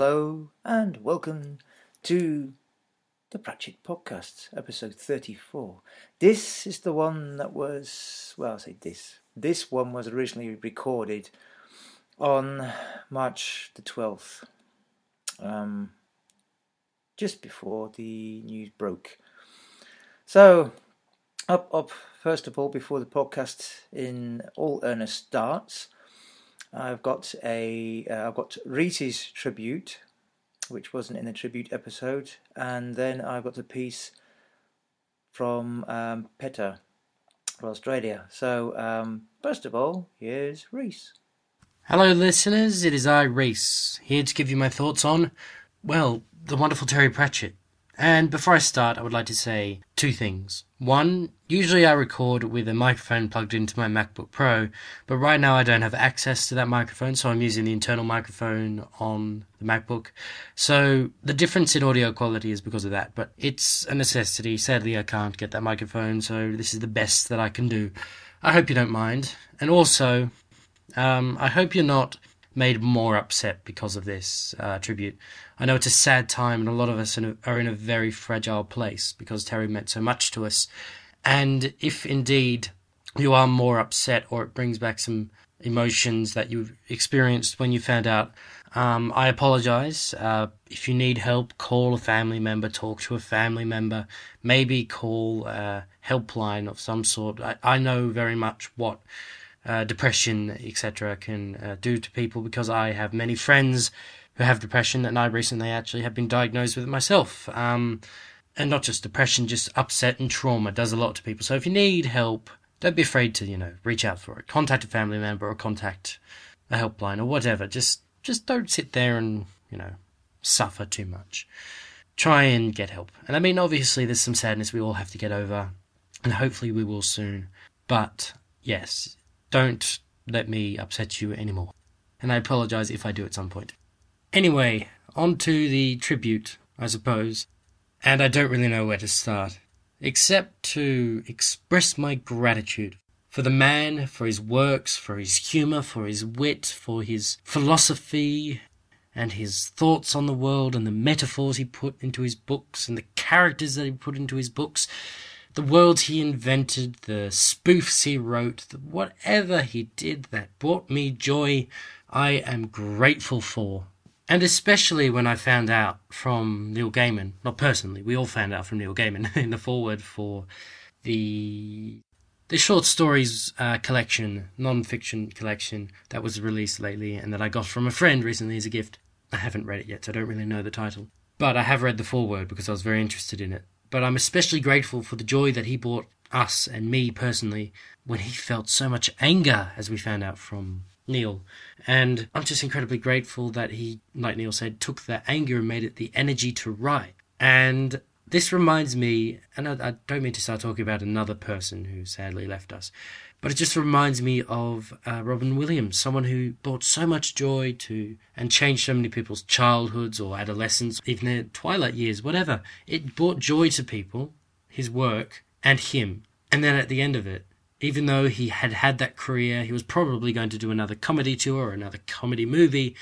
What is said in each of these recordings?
Hello and welcome to the Pratchett Podcast, episode 34. This is the one that was, well, I'll say this. This one was originally recorded on March the 12th, um, just before the news broke. So, up, up, first of all, before the podcast in all earnest starts, I've got a have uh, got Rhys's tribute, which wasn't in the tribute episode, and then I've got a piece from um, from Australia. So um, first of all, here's Rhys. Hello, listeners. It is I, Reese, here to give you my thoughts on, well, the wonderful Terry Pratchett. And before I start, I would like to say two things. One, usually I record with a microphone plugged into my MacBook Pro, but right now I don't have access to that microphone, so I'm using the internal microphone on the MacBook. So the difference in audio quality is because of that, but it's a necessity. Sadly, I can't get that microphone, so this is the best that I can do. I hope you don't mind. And also, um, I hope you're not made more upset because of this uh, tribute. I know it's a sad time, and a lot of us are in a very fragile place because Terry meant so much to us. And if indeed you are more upset, or it brings back some emotions that you experienced when you found out, um, I apologize. Uh, if you need help, call a family member, talk to a family member, maybe call a helpline of some sort. I, I know very much what uh, depression, etc., can uh, do to people because I have many friends who have depression, and I recently actually have been diagnosed with it myself. Um, and not just depression, just upset and trauma does a lot to people. So if you need help, don't be afraid to, you know, reach out for it. Contact a family member or contact a helpline or whatever. Just just don't sit there and, you know, suffer too much. Try and get help. And I mean obviously there's some sadness we all have to get over and hopefully we will soon. But yes, don't let me upset you anymore. And I apologize if I do at some point. Anyway, on to the tribute, I suppose. And I don't really know where to start, except to express my gratitude for the man, for his works, for his humour, for his wit, for his philosophy, and his thoughts on the world, and the metaphors he put into his books, and the characters that he put into his books, the worlds he invented, the spoofs he wrote, whatever he did that brought me joy, I am grateful for. And especially when I found out from Neil Gaiman, not personally, we all found out from Neil Gaiman in the foreword for the the short stories uh, collection, non-fiction collection that was released lately, and that I got from a friend recently as a gift. I haven't read it yet, so I don't really know the title, but I have read the foreword because I was very interested in it but I'm especially grateful for the joy that he brought us and me personally when he felt so much anger, as we found out from Neil. And I'm just incredibly grateful that he, like Neil said, took that anger and made it the energy to write. And this reminds me, and I, I don't mean to start talking about another person who sadly left us, but it just reminds me of uh, Robin Williams, someone who brought so much joy to and changed so many people's childhoods or adolescence, even their twilight years, whatever. It brought joy to people, his work, and him. And then at the end of it, even though he had had that career, he was probably going to do another comedy tour or another comedy movie,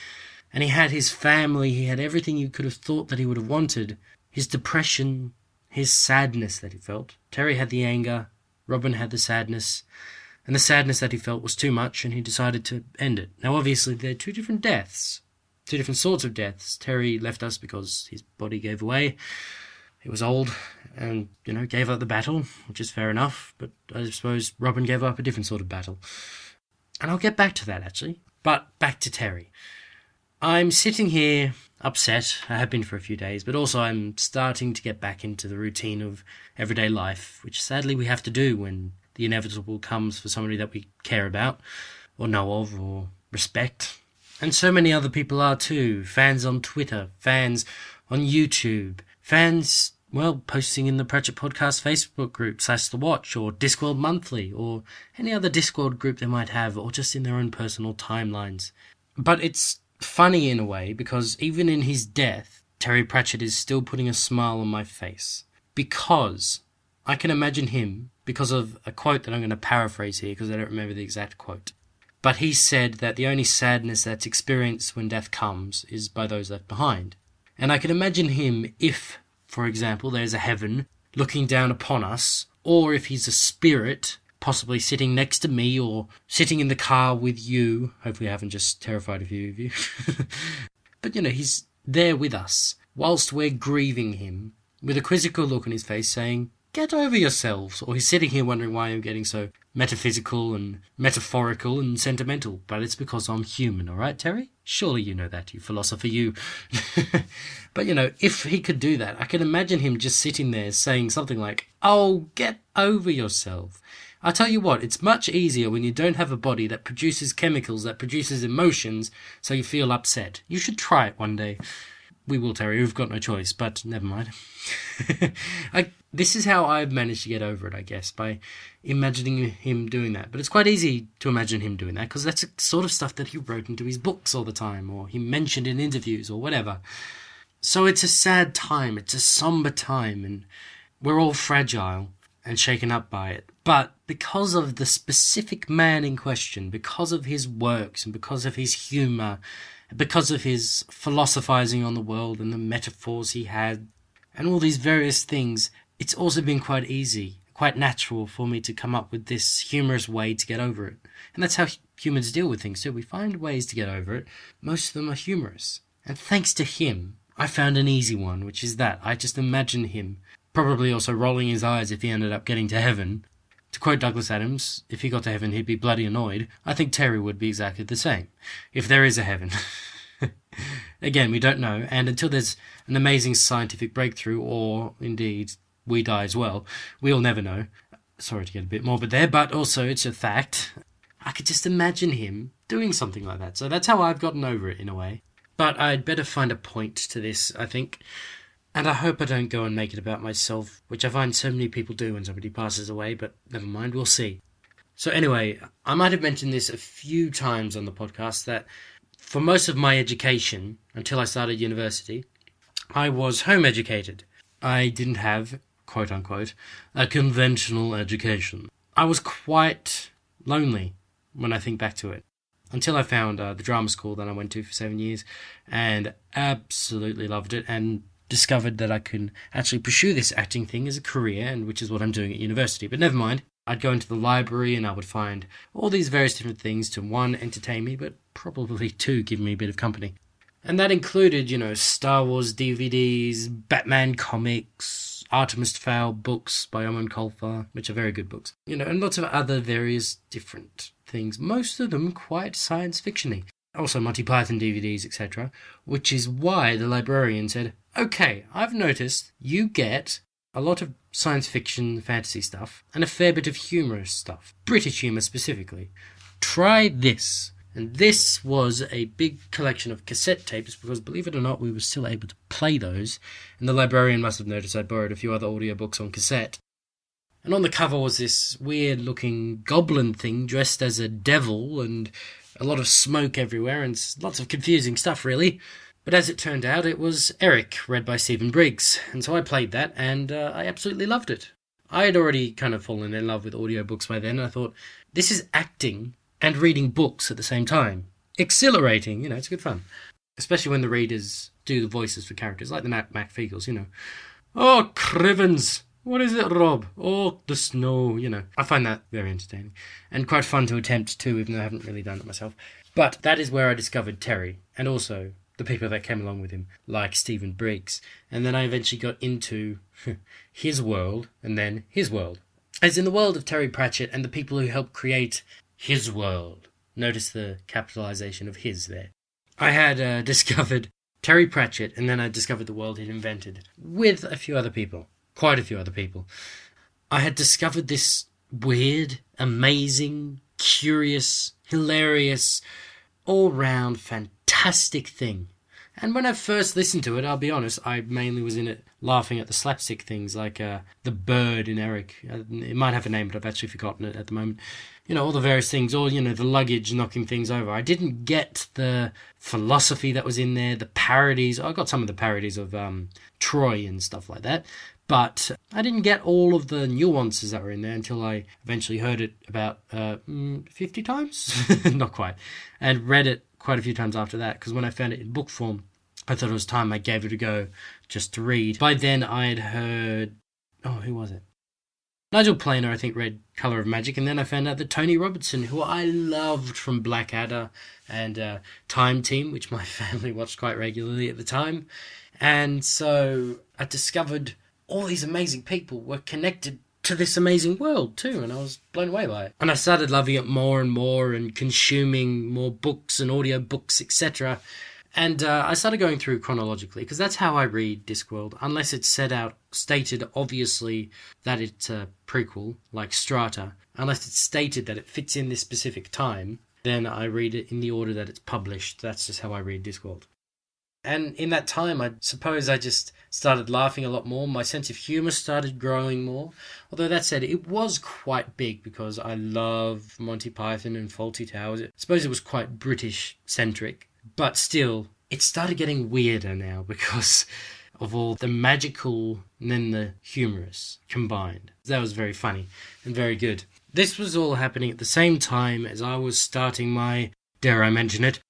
and he had his family, he had everything you could have thought that he would have wanted. His depression, his sadness that he felt. Terry had the anger, Robin had the sadness and the sadness that he felt was too much, and he decided to end it. Now, obviously, they're two different deaths, two different sorts of deaths. Terry left us because his body gave away. He was old and, you know, gave up the battle, which is fair enough, but I suppose Robin gave up a different sort of battle. And I'll get back to that, actually. But back to Terry. I'm sitting here upset. I have been for a few days, but also I'm starting to get back into the routine of everyday life, which sadly we have to do when the inevitable comes for somebody that we care about or know of or respect. And so many other people are too. Fans on Twitter, fans on YouTube, fans, well, posting in the Pratchett Podcast Facebook group, slash The Watch, or Discworld Monthly, or any other Discworld group they might have, or just in their own personal timelines. But it's funny in a way, because even in his death, Terry Pratchett is still putting a smile on my face. Because I can imagine him, because of a quote that I'm going to paraphrase here, because I don't remember the exact quote. But he said that the only sadness that's experienced when death comes is by those left behind. And I can imagine him if, for example, there's a heaven looking down upon us, or if he's a spirit, possibly sitting next to me or sitting in the car with you. Hopefully, I haven't just terrified a few of you. but you know, he's there with us whilst we're grieving him with a quizzical look on his face saying, Get over yourselves. Or he's sitting here wondering why I'm getting so metaphysical and metaphorical and sentimental. But it's because I'm human, alright, Terry? Surely you know that, you philosopher, you. but you know, if he could do that, I can imagine him just sitting there saying something like, Oh, get over yourself. I tell you what, it's much easier when you don't have a body that produces chemicals, that produces emotions, so you feel upset. You should try it one day. We will, Terry. We've got no choice, but never mind. I, this is how I've managed to get over it, I guess, by imagining him doing that. But it's quite easy to imagine him doing that because that's the sort of stuff that he wrote into his books all the time, or he mentioned in interviews, or whatever. So it's a sad time, it's a somber time, and we're all fragile and shaken up by it. But because of the specific man in question, because of his works, and because of his humour, because of his philosophizing on the world and the metaphors he had, and all these various things, it's also been quite easy, quite natural for me to come up with this humorous way to get over it. And that's how humans deal with things too. We find ways to get over it. Most of them are humorous. And thanks to him, I found an easy one, which is that I just imagine him probably also rolling his eyes if he ended up getting to heaven. To quote Douglas Adams, if he got to heaven, he'd be bloody annoyed. I think Terry would be exactly the same, if there is a heaven. Again, we don't know, and until there's an amazing scientific breakthrough, or indeed we die as well, we'll never know. Sorry to get a bit morbid there, but also it's a fact. I could just imagine him doing something like that, so that's how I've gotten over it in a way. But I'd better find a point to this, I think. And I hope I don't go and make it about myself, which I find so many people do when somebody passes away, but never mind, we'll see. So, anyway, I might have mentioned this a few times on the podcast that for most of my education, until I started university, I was home educated. I didn't have, quote unquote, a conventional education. I was quite lonely when I think back to it. Until I found uh, the drama school that I went to for seven years and absolutely loved it and discovered that I can actually pursue this acting thing as a career, and which is what I'm doing at university. But never mind. I'd go into the library and I would find all these various different things to one, entertain me, but probably two, give me a bit of company. And that included, you know, Star Wars DVDs, Batman comics, Artemis Fowl books by Eoin Colfer, which are very good books, you know, and lots of other various different things, most of them quite science fictiony. Also, Monty Python DVDs, etc., which is why the librarian said, Okay, I've noticed you get a lot of science fiction, fantasy stuff, and a fair bit of humorous stuff. British humour specifically. Try this. And this was a big collection of cassette tapes because, believe it or not, we were still able to play those. And the librarian must have noticed I'd borrowed a few other audiobooks on cassette. And on the cover was this weird looking goblin thing dressed as a devil and a lot of smoke everywhere and lots of confusing stuff, really. But as it turned out, it was Eric, read by Stephen Briggs, and so I played that, and uh, I absolutely loved it. I had already kind of fallen in love with audiobooks by then, and I thought, this is acting and reading books at the same time. Exhilarating, you know, it's good fun. Especially when the readers do the voices for characters, like the Nac Mac Feegles, you know. Oh, Crivens! What is it, Rob? Oh, the snow, you know. I find that very entertaining. And quite fun to attempt too, even though I haven't really done it myself. But that is where I discovered Terry, and also the people that came along with him, like Stephen Briggs. And then I eventually got into his world and then his world. As in the world of Terry Pratchett and the people who helped create his world. Notice the capitalization of his there. I had uh, discovered Terry Pratchett and then I discovered the world he'd invented with a few other people. Quite a few other people. I had discovered this weird, amazing, curious, hilarious, all round fantastic thing. And when I first listened to it, I'll be honest, I mainly was in it laughing at the slapstick things like uh, the bird in Eric. Uh, it might have a name, but I've actually forgotten it at the moment. You know, all the various things, all, you know, the luggage knocking things over. I didn't get the philosophy that was in there, the parodies. I got some of the parodies of um, Troy and stuff like that. But I didn't get all of the nuances that were in there until I eventually heard it about uh, mm, 50 times? Not quite. And read it quite a few times after that because when I found it in book form, I thought it was time I gave it a go just to read. By then, I had heard. Oh, who was it? Nigel Planer, I think, read Colour of Magic, and then I found out that Tony Robertson, who I loved from Blackadder and uh, Time Team, which my family watched quite regularly at the time. And so I discovered all these amazing people were connected to this amazing world too, and I was blown away by it. And I started loving it more and more and consuming more books and audio books, etc. And uh, I started going through chronologically because that's how I read Discworld, unless it's set out, stated obviously that it's a prequel, like Strata, unless it's stated that it fits in this specific time, then I read it in the order that it's published. That's just how I read Discworld. And in that time, I suppose I just started laughing a lot more. My sense of humour started growing more. Although that said, it was quite big because I love Monty Python and Fawlty Towers. I suppose it was quite British centric. But still, it started getting weirder now because of all the magical and then the humorous combined. That was very funny and very good. This was all happening at the same time as I was starting my, dare I mention it,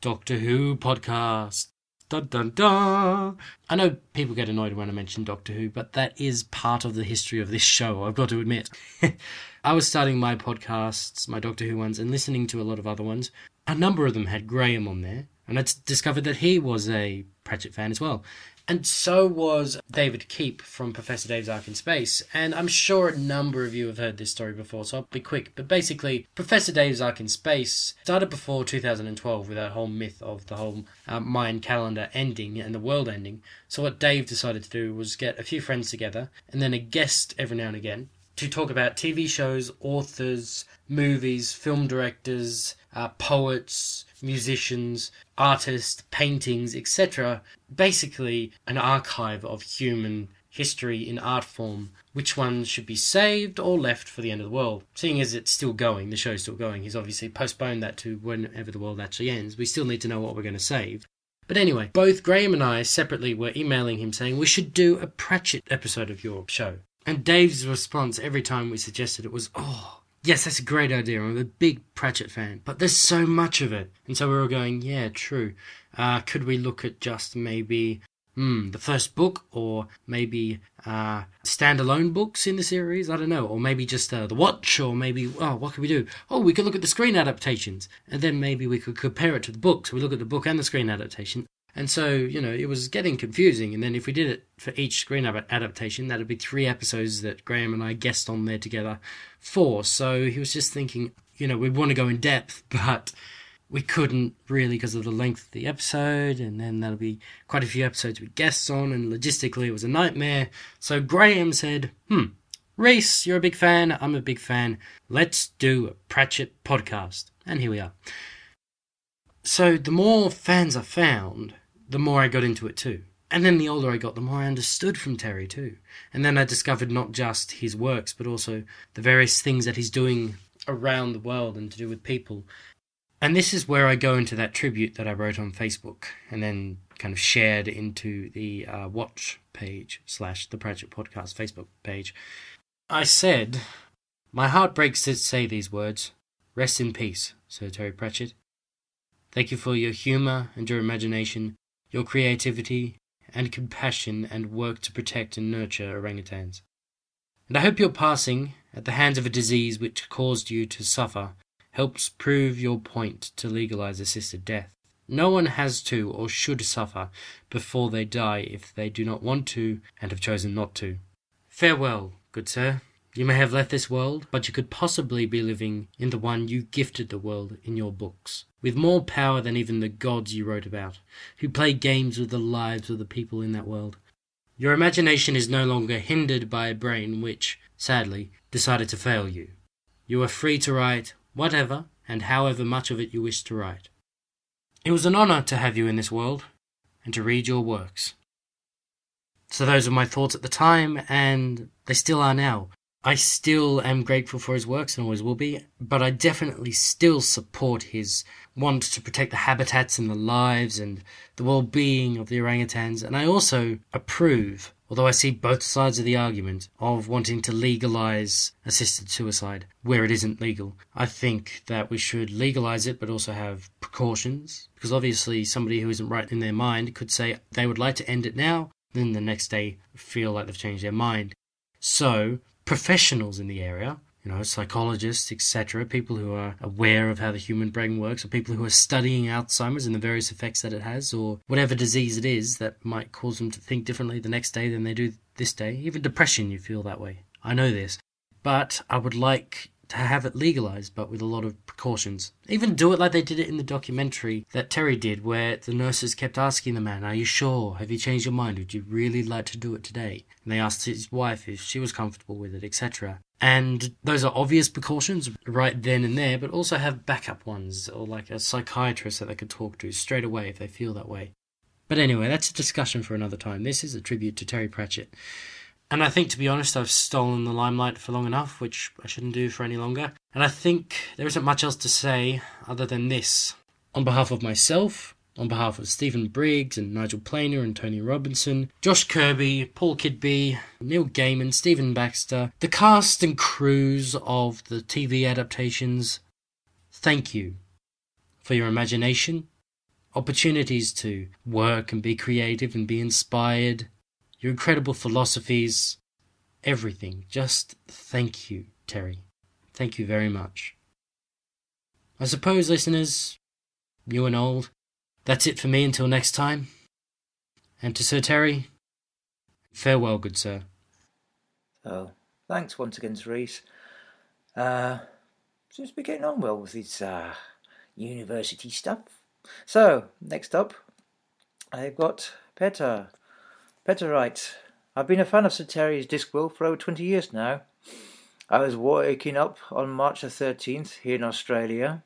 Doctor Who podcast. Dun dun dun. I know people get annoyed when I mention Doctor Who, but that is part of the history of this show, I've got to admit. I was starting my podcasts, my Doctor Who ones, and listening to a lot of other ones. A number of them had Graham on there, and I discovered that he was a Pratchett fan as well. And so was David Keep from Professor Dave's Ark in Space. And I'm sure a number of you have heard this story before, so I'll be quick. But basically, Professor Dave's Ark in Space started before 2012 with that whole myth of the whole uh, Mayan calendar ending and the world ending. So what Dave decided to do was get a few friends together and then a guest every now and again to talk about TV shows, authors, movies, film directors, uh, poets, musicians, artists, paintings, etc. Basically, an archive of human history in art form. Which ones should be saved or left for the end of the world? Seeing as it's still going, the show's still going, he's obviously postponed that to whenever the world actually ends. We still need to know what we're going to save. But anyway, both Graham and I separately were emailing him saying we should do a Pratchett episode of your show. And Dave's response every time we suggested it was, oh, yes, that's a great idea. I'm a big Pratchett fan, but there's so much of it. And so we were going, yeah, true. Uh, could we look at just maybe hmm, the first book, or maybe uh, standalone books in the series. I don't know, or maybe just uh, the Watch, or maybe oh, what could we do? Oh, we could look at the screen adaptations, and then maybe we could compare it to the book. So we look at the book and the screen adaptation. And so, you know, it was getting confusing. And then if we did it for each screen adaptation, that'd be three episodes that Graham and I guessed on there together for. So he was just thinking, you know, we want to go in depth, but we couldn't really because of the length of the episode, and then that'll be quite a few episodes with guests on, and logistically it was a nightmare. So Graham said, hmm, Rhys, you're a big fan, I'm a big fan, let's do a Pratchett podcast. And here we are. So the more fans I found, the more I got into it too. And then the older I got, the more I understood from Terry too. And then I discovered not just his works, but also the various things that he's doing around the world and to do with people and this is where I go into that tribute that I wrote on Facebook and then kind of shared into the uh, watch page slash the Pratchett Podcast Facebook page. I said, My heart breaks to say these words. Rest in peace, Sir Terry Pratchett. Thank you for your humour and your imagination, your creativity and compassion and work to protect and nurture orangutans. And I hope your passing, at the hands of a disease which caused you to suffer, helps prove your point to legalize assisted death. No one has to or should suffer before they die if they do not want to and have chosen not to. Farewell, good sir. You may have left this world, but you could possibly be living in the one you gifted the world in your books, with more power than even the gods you wrote about, who play games with the lives of the people in that world. Your imagination is no longer hindered by a brain which, sadly, decided to fail you. You are free to write whatever and however much of it you wish to write. It was an honour to have you in this world and to read your works. So those were my thoughts at the time, and they still are now. I still am grateful for his works and always will be, but I definitely still support his want to protect the habitats and the lives and the well being of the orangutans, and I also approve, although I see both sides of the argument, of wanting to legalize assisted suicide where it isn't legal. I think that we should legalize it but also have precautions, because obviously somebody who isn't right in their mind could say they would like to end it now, then the next day feel like they've changed their mind. So, professionals in the area, you know, psychologists, etc., people who are aware of how the human brain works, or people who are studying Alzheimer's and the various effects that it has, or whatever disease it is that might cause them to think differently the next day than they do this day. Even depression, you feel that way. I know this. But I would like to have it legalized, but with a lot of precautions. Even do it like they did it in the documentary that Terry did, where the nurses kept asking the man, Are you sure? Have you changed your mind? Would you really like to do it today? And they asked his wife if she was comfortable with it, etc. And those are obvious precautions right then and there, but also have backup ones, or like a psychiatrist that they could talk to straight away if they feel that way. But anyway, that's a discussion for another time. This is a tribute to Terry Pratchett. And I think, to be honest, I've stolen the limelight for long enough, which I shouldn't do for any longer. And I think there isn't much else to say other than this. On behalf of myself, on behalf of Stephen Briggs and Nigel Planer and Tony Robinson, Josh Kirby, Paul Kidby, Neil Gaiman, Stephen Baxter, the cast and crews of the TV adaptations, thank you for your imagination, opportunities to work and be creative and be inspired, your incredible philosophies, everything. Just thank you, Terry. Thank you very much. I suppose, listeners, new and old, that's it for me until next time. And to Sir Terry, farewell, good sir. So, thanks once again, Rhys. Uh, seems to be getting on well with his uh, university stuff. So, next up, I've got Peta. Peta writes, I've been a fan of Sir Terry's Discworld for over 20 years now. I was waking up on March the 13th here in Australia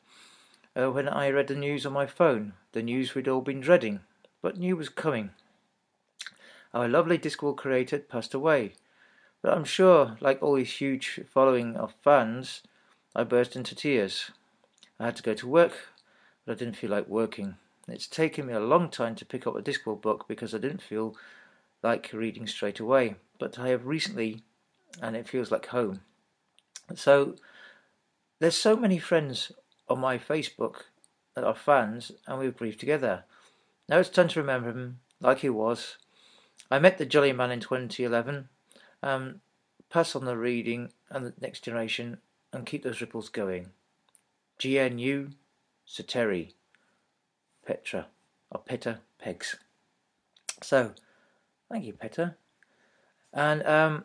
uh, when I read the news on my phone, the news we'd all been dreading, but knew was coming. Our lovely Discworld creator passed away, but I'm sure, like all his huge following of fans, I burst into tears. I had to go to work, but I didn't feel like working. It's taken me a long time to pick up a Discworld book because I didn't feel like reading straight away, but I have recently, and it feels like home. So there's so many friends on my Facebook that are fans, and we've grieved together. Now it's time to remember him like he was. I met the Jolly Man in 2011. Um, pass on the reading and the next generation, and keep those ripples going. GNU, Sateri, Petra, or Peter Pegs. So, Thank you, Peta. And um,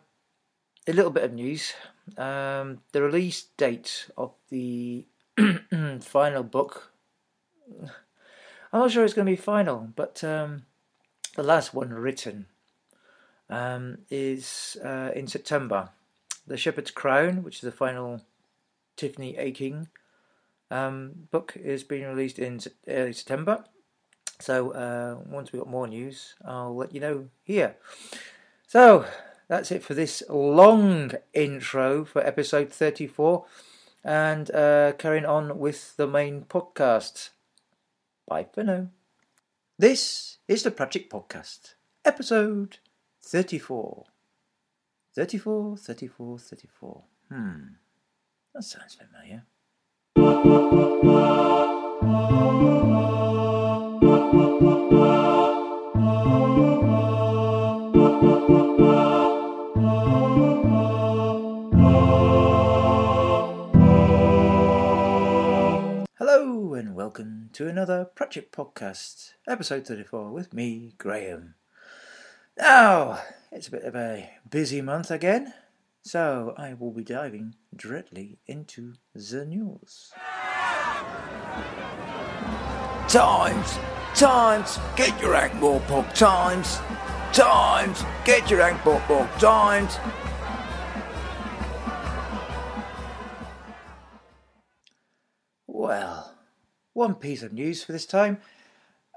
a little bit of news. Um, the release date of the final book. I'm not sure it's going to be final, but um, the last one written um, is uh, in September. The Shepherd's Crown, which is the final Tiffany Aching um, book, is being released in early September. So uh, once we've got more news, I'll let you know here. So that's it for this long intro for episode 34 and uh, carrying on with the main podcast. Bye for now. This is the Pratchett Podcast, episode 34. 34, 34, 34. Hmm, that sounds familiar. Hello and welcome to another Pratchett podcast, episode 34, with me, Graham. Now, it's a bit of a busy month again, so I will be diving directly into the news. Times! Times! Get your ankle ball! Times! Times! Get your ankle ball! Times! Well, one piece of news for this time.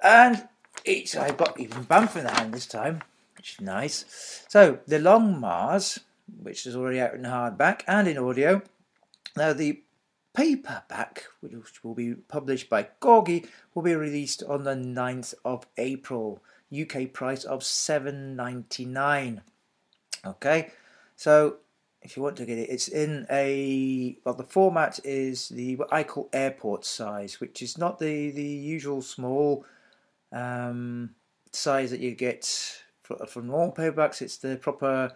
And it's I've got even Bamf in the hand this time, which is nice. So the Long Mars, which is already out in hardback and in audio. Now the paperback, which will be published by Corgi, will be released on the 9th of April. UK price of 7.99. Okay, so if you want to get it, it's in a well. The format is the what I call airport size, which is not the the usual small um, size that you get from normal paperbacks. It's the proper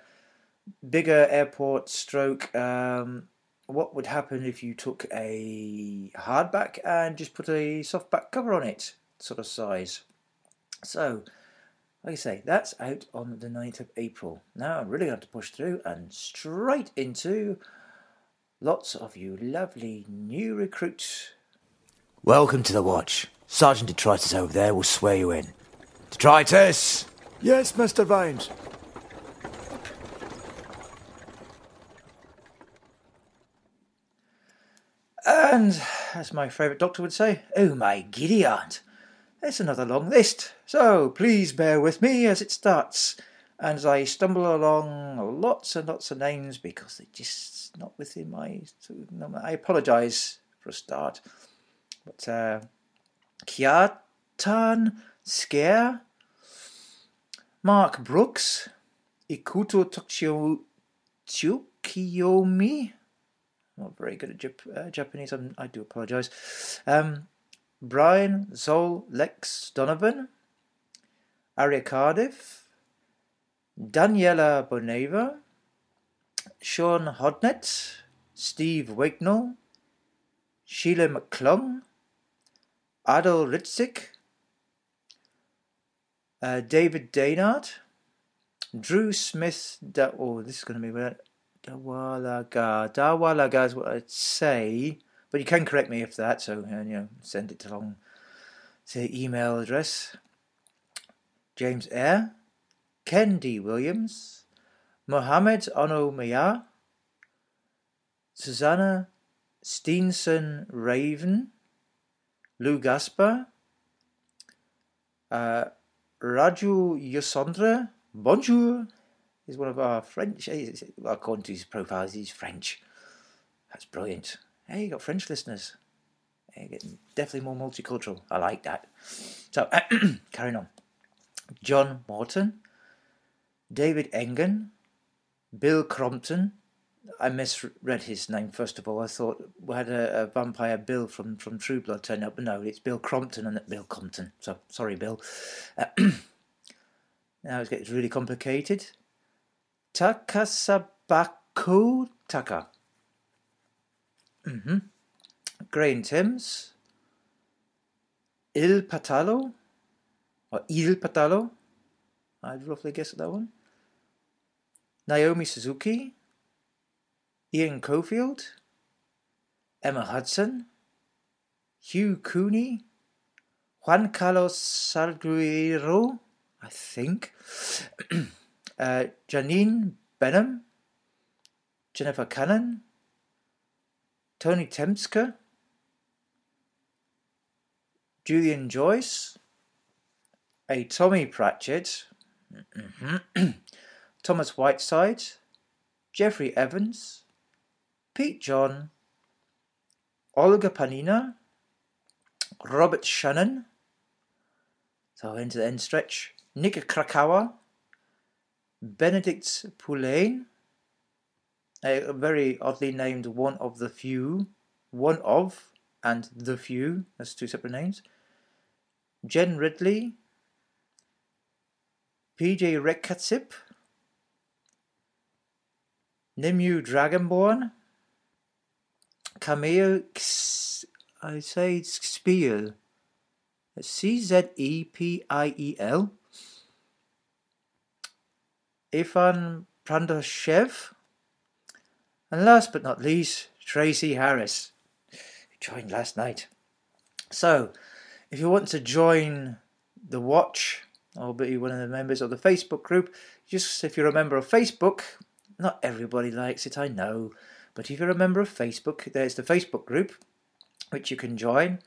bigger airport stroke. Um, what would happen if you took a hardback and just put a softback cover on it, sort of size. So, like I say, that's out on the 9th of April. Now I'm really going to push through and straight into lots of you lovely new recruits. Welcome to the watch. Sergeant Detritus over there will swear you in. Detritus! Yes, Mr. Vimes. And, as my favourite doctor would say, oh my giddy aunt. There's another long list, so please bear with me as it starts. And as I stumble along lots and lots of names because they're just not within my. I apologise for a start. But uh, Kiatan Scare, Mark Brooks, Ikuto Tokyo Tsukiyomi, not very good at Jap- uh, Japanese. I'm, i do apologise. Um, Brian Zol Lex Donovan, Aria Cardiff, Daniela Boneva, Sean Hodnett, Steve Wignall, Sheila McClung, Adol Ritzik, uh, David Daynard, Drew Smith. Da- oh, this is going to be weird. Dawalaga. Dawalaga is what I'd say, but you can correct me if that. So you know, send it along to the email address. James Eyre, Ken D. Williams, Mohammed Ono Maya, Susanna Steenson Raven, Lou Gaspar, uh, Raju Yosandra, Bonjour, He's one of our French. According to his profile, he's French. That's brilliant. Hey, you got French listeners. Hey, getting definitely more multicultural. I like that. So, carrying on. John Morton, David Engen, Bill Crompton. I misread his name first of all. I thought we had a, a vampire Bill from, from True Blood turn up, but no, it's Bill Crompton and Bill Compton. So sorry, Bill. Uh, now it's getting really complicated. Takasabaku Taka. Mm-hmm. Grain Timms. Il Patalo. Or Il Patalo. I'd roughly guess at that one. Naomi Suzuki. Ian Cofield. Emma Hudson. Hugh Cooney. Juan Carlos Salguero, I think. uh, Janine Benham, Jennifer Cannon, Tony Temska, Julian Joyce, a. Tommy Pratchett, Thomas Whiteside, Jeffrey Evans, Pete John, Olga Panina, Robert Shannon, so into the end stretch, Nick Krakawa, Benedict Poulain, a very oddly named one of the few, one of and the few, that's two separate names. Jen Ridley, PJ Rekatsip, Nimue Dragonborn, Camille, I say Spiel, C Z E P I E L. Ivan Prandashev, and last but not least, Tracy Harris, who joined last night. So, if you want to join the watch or be one of the members of the Facebook group, just if you're a member of Facebook, not everybody likes it, I know, but if you're a member of Facebook, there's the Facebook group which you can join,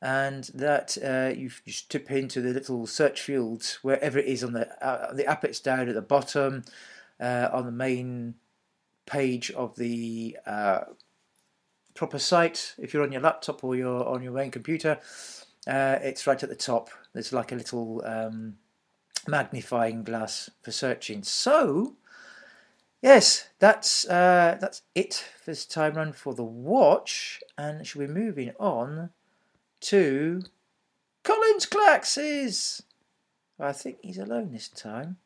and that uh, you just tip into the little search field wherever it is on the uh, the applet's down at the bottom uh, on the main page of the uh, proper site. If you're on your laptop or you're on your main computer, uh, it's right at the top. There's like a little um, magnifying glass for searching. So, yes, that's uh, that's it for this time run for the watch, and should be moving on to Colin's Claxes. I think he's alone this time.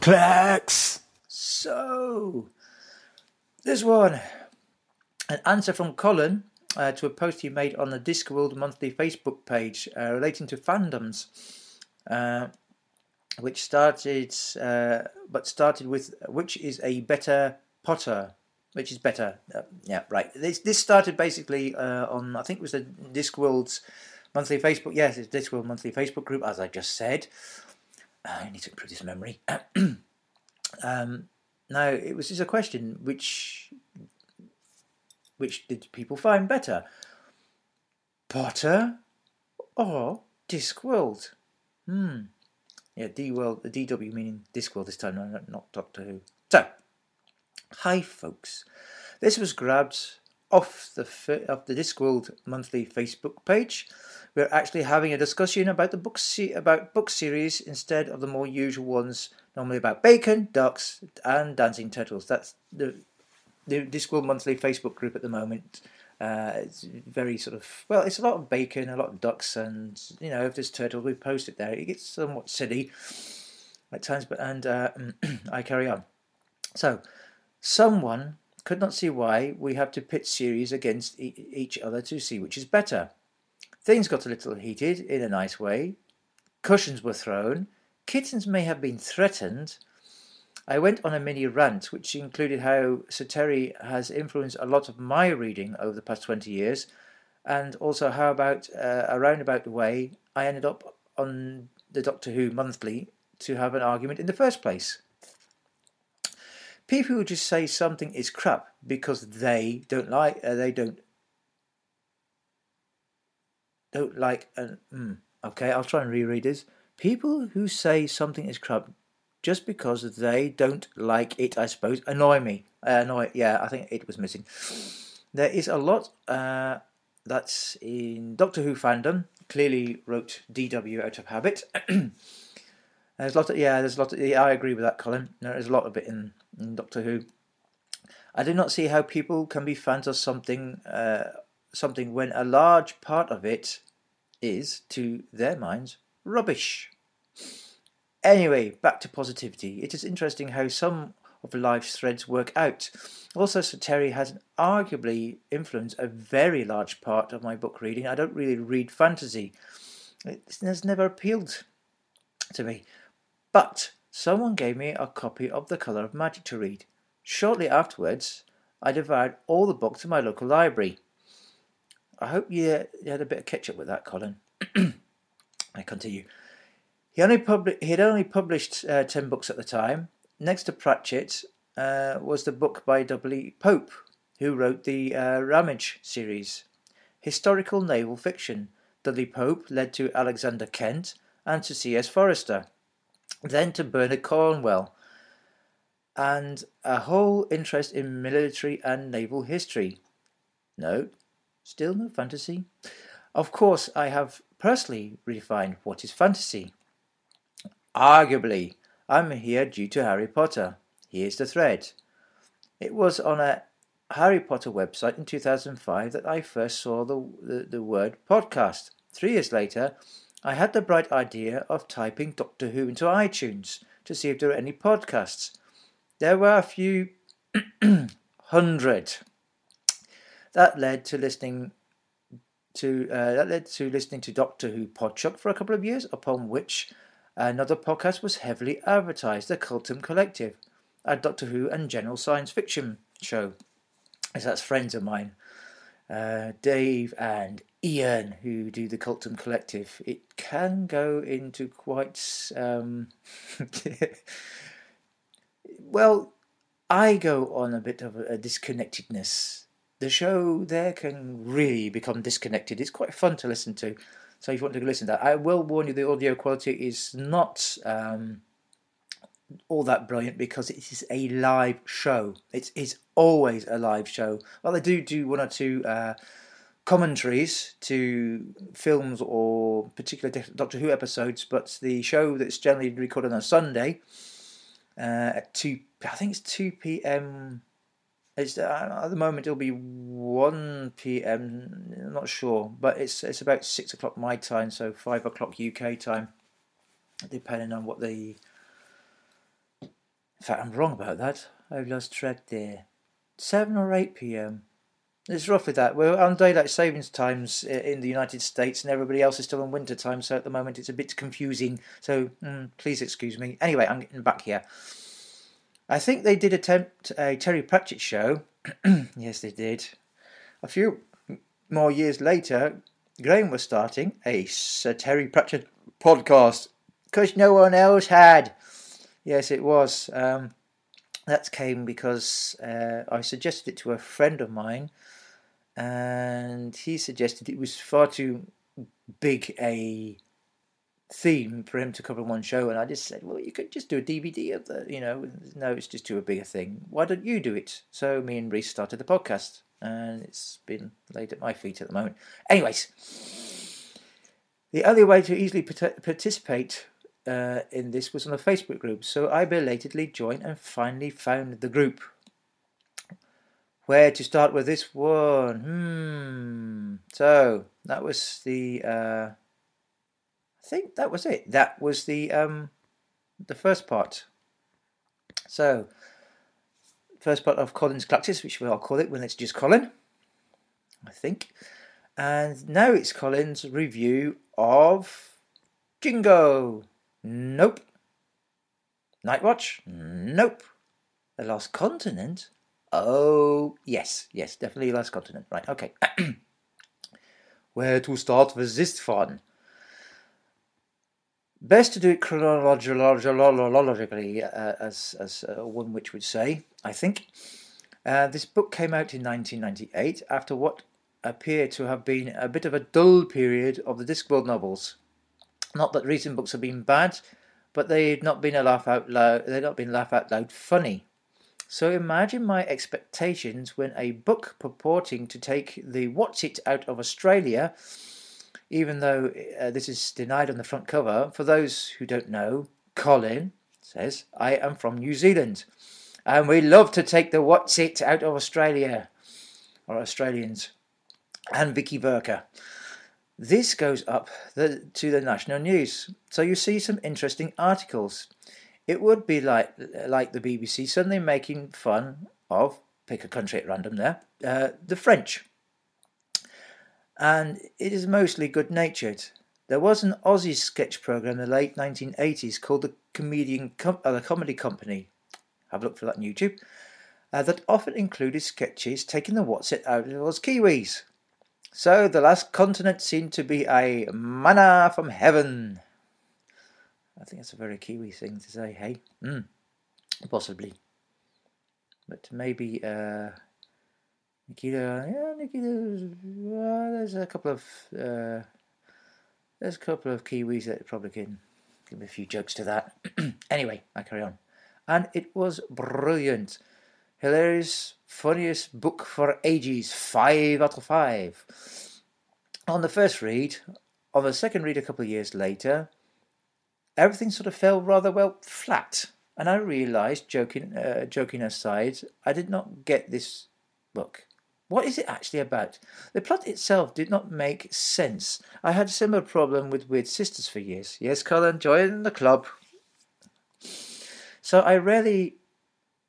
Clacks. So, this one, an answer from Colin uh, to a post he made on the Discworld monthly Facebook page uh, relating to fandoms, uh, which started, uh, but started with which is a better Potter, which is better. Uh, yeah, right. This this started basically uh, on I think it was the Discworld's monthly Facebook. Yes, it's Discworld monthly Facebook group, as I just said. I need to improve this memory. um, now it was just a question which which did people find better, Potter or Discworld? Hmm. Yeah, D world, the DW meaning Discworld this time, not Doctor Who. So, hi folks. This was grabbed off the off the Discworld monthly Facebook page. We're actually having a discussion about the book se- about book series instead of the more usual ones, normally about bacon, ducks, and dancing turtles. That's the the Discworld monthly Facebook group at the moment. Uh, it's very sort of well, it's a lot of bacon, a lot of ducks, and you know if there's turtles, we post it there. It gets somewhat silly at times, but and uh, I carry on. So, someone could not see why we have to pit series against e- each other to see which is better. Things got a little heated in a nice way. Cushions were thrown. Kittens may have been threatened. I went on a mini rant, which included how Sir Terry has influenced a lot of my reading over the past 20 years, and also how about uh, a roundabout way I ended up on the Doctor Who monthly to have an argument in the first place. People who just say something is crap because they don't like, uh, they don't don't like. Mm, okay, I'll try and reread this. People who say something is crap just because they don't like it, I suppose, annoy me. Uh, annoy, yeah, I think it was missing. There is a lot uh, that's in Doctor Who fandom. Clearly wrote DW out of habit. there's a lot of yeah, there's a lot. Of, yeah, I agree with that, Colin. There's a lot of it in, in Doctor Who. I do not see how people can be fans of something, uh, something when a large part of it is, to their minds, rubbish. Anyway, back to positivity. It is interesting how some of life's threads work out. Also, Sir Terry has arguably influenced a very large part of my book reading. I don't really read fantasy, it has never appealed to me. But someone gave me a copy of The Colour of Magic to read. Shortly afterwards, I devoured all the books in my local library. I hope you, had a bit of catch up with that, Colin. I continue. He only publi- he had only published uh, ten books at the time. Next to Pratchett uh, was the book by W. Pope, who wrote the uh, Ramage series, historical naval fiction. Dudley Pope led to Alexander Kent and to C.S. Forester, then to Bernard Cornwell, and a whole interest in military and naval history. No, still no fantasy. Of course, I have personally redefined what is fantasy. Arguably, I'm here due to Harry Potter. Here's the thread. It was on a Harry Potter website in 2005 that I first saw the, the, the word podcast. Three years later, I had the bright idea of typing Doctor Who into iTunes to see if there were any podcasts. There were a few hundred. That led to listening to uh, that led to listening to Doctor Who Podshock for a couple of years, upon which another podcast was heavily advertised, the Cultdom Collective, a Doctor Who and general science fiction show. As that's friends of mine, uh, Dave and Ian, who do the Cultdom Collective. It can go into quite um, well. I go on a bit of a, disconnectedness. The show there can really become disconnected. It's quite fun to listen to. So if you want to listen to that, I will warn you the audio quality is not um, all that brilliant because it is a live show. It is always a live show. Well, they do do one or two uh, commentaries to films or particular Doctor Who episodes, but the show that's generally recorded on a Sunday uh, at two, I think it's two p.m. It's uh, at the moment it'll be one p.m. I'm not sure, but it's it's about six o'clock my time, so five o'clock UK time, depending on what the in fact, I'm wrong about that. I've lost track there. 7 or 8 pm. It's roughly that. We're on daylight savings times in the United States, and everybody else is still in winter time, so at the moment it's a bit confusing. So mm, please excuse me. Anyway, I'm getting back here. I think they did attempt a Terry Pratchett show. yes, they did. A few more years later, Graham was starting a Sir Terry Pratchett podcast because no one else had. Yes, it was. Um, that came because uh, I suggested it to a friend of mine, and he suggested it was far too big a theme for him to cover in one show. And I just said, well, you could just do a DVD of the, you know, no, it's just too big a thing. Why don't you do it? So me and Rhys started the podcast, and it's been laid at my feet at the moment. Anyways, the only way to easily participate uh, in this was on a Facebook group, so I belatedly joined and finally found the group. Where to start with this one? Hmm. So that was the. Uh, I think that was it. That was the um, the first part. So, first part of Colin's Galactus, which we'll call it when it's just Colin, I think. And now it's Colin's review of Jingo. Nope. Nightwatch? Nope. The Lost Continent? Oh, yes, yes, definitely last Continent. Right, okay. Where to start with this fun? Best to do it chronologically, uh, as, as uh, one which would say, I think. Uh, this book came out in 1998 after what appeared to have been a bit of a dull period of the Discworld novels. Not that recent books have been bad, but they've not been a laugh out loud. They've not been laugh out loud funny. So imagine my expectations when a book purporting to take the What's It out of Australia, even though uh, this is denied on the front cover. For those who don't know, Colin says, I am from New Zealand, and we love to take the What's It out of Australia, or Australians, and Vicky Verka. This goes up the, to the national news, so you see some interesting articles. It would be like like the BBC suddenly making fun of pick a country at random there, uh, the French, and it is mostly good natured. There was an Aussie sketch program in the late 1980s called the Comedian Com- uh, the Comedy Company. Have a look for that on YouTube. Uh, that often included sketches taking the what's it out of those Kiwis. So the last continent seemed to be a manna from heaven. I think that's a very Kiwi thing to say, hey? Mm, possibly. But maybe uh, Nikita, yeah, Nikita, uh, there's a couple of, uh, there's a couple of Kiwis that probably can give me a few jokes to that. anyway, I carry on. And it was brilliant hilarious, funniest book for ages, five out of five. On the first read, on the second read a couple of years later, everything sort of fell rather well flat. And I realised, joking, uh, joking aside, I did not get this book. What is it actually about? The plot itself did not make sense. I had a similar problem with Weird Sisters for years. Yes, Colin, join the club. So I rarely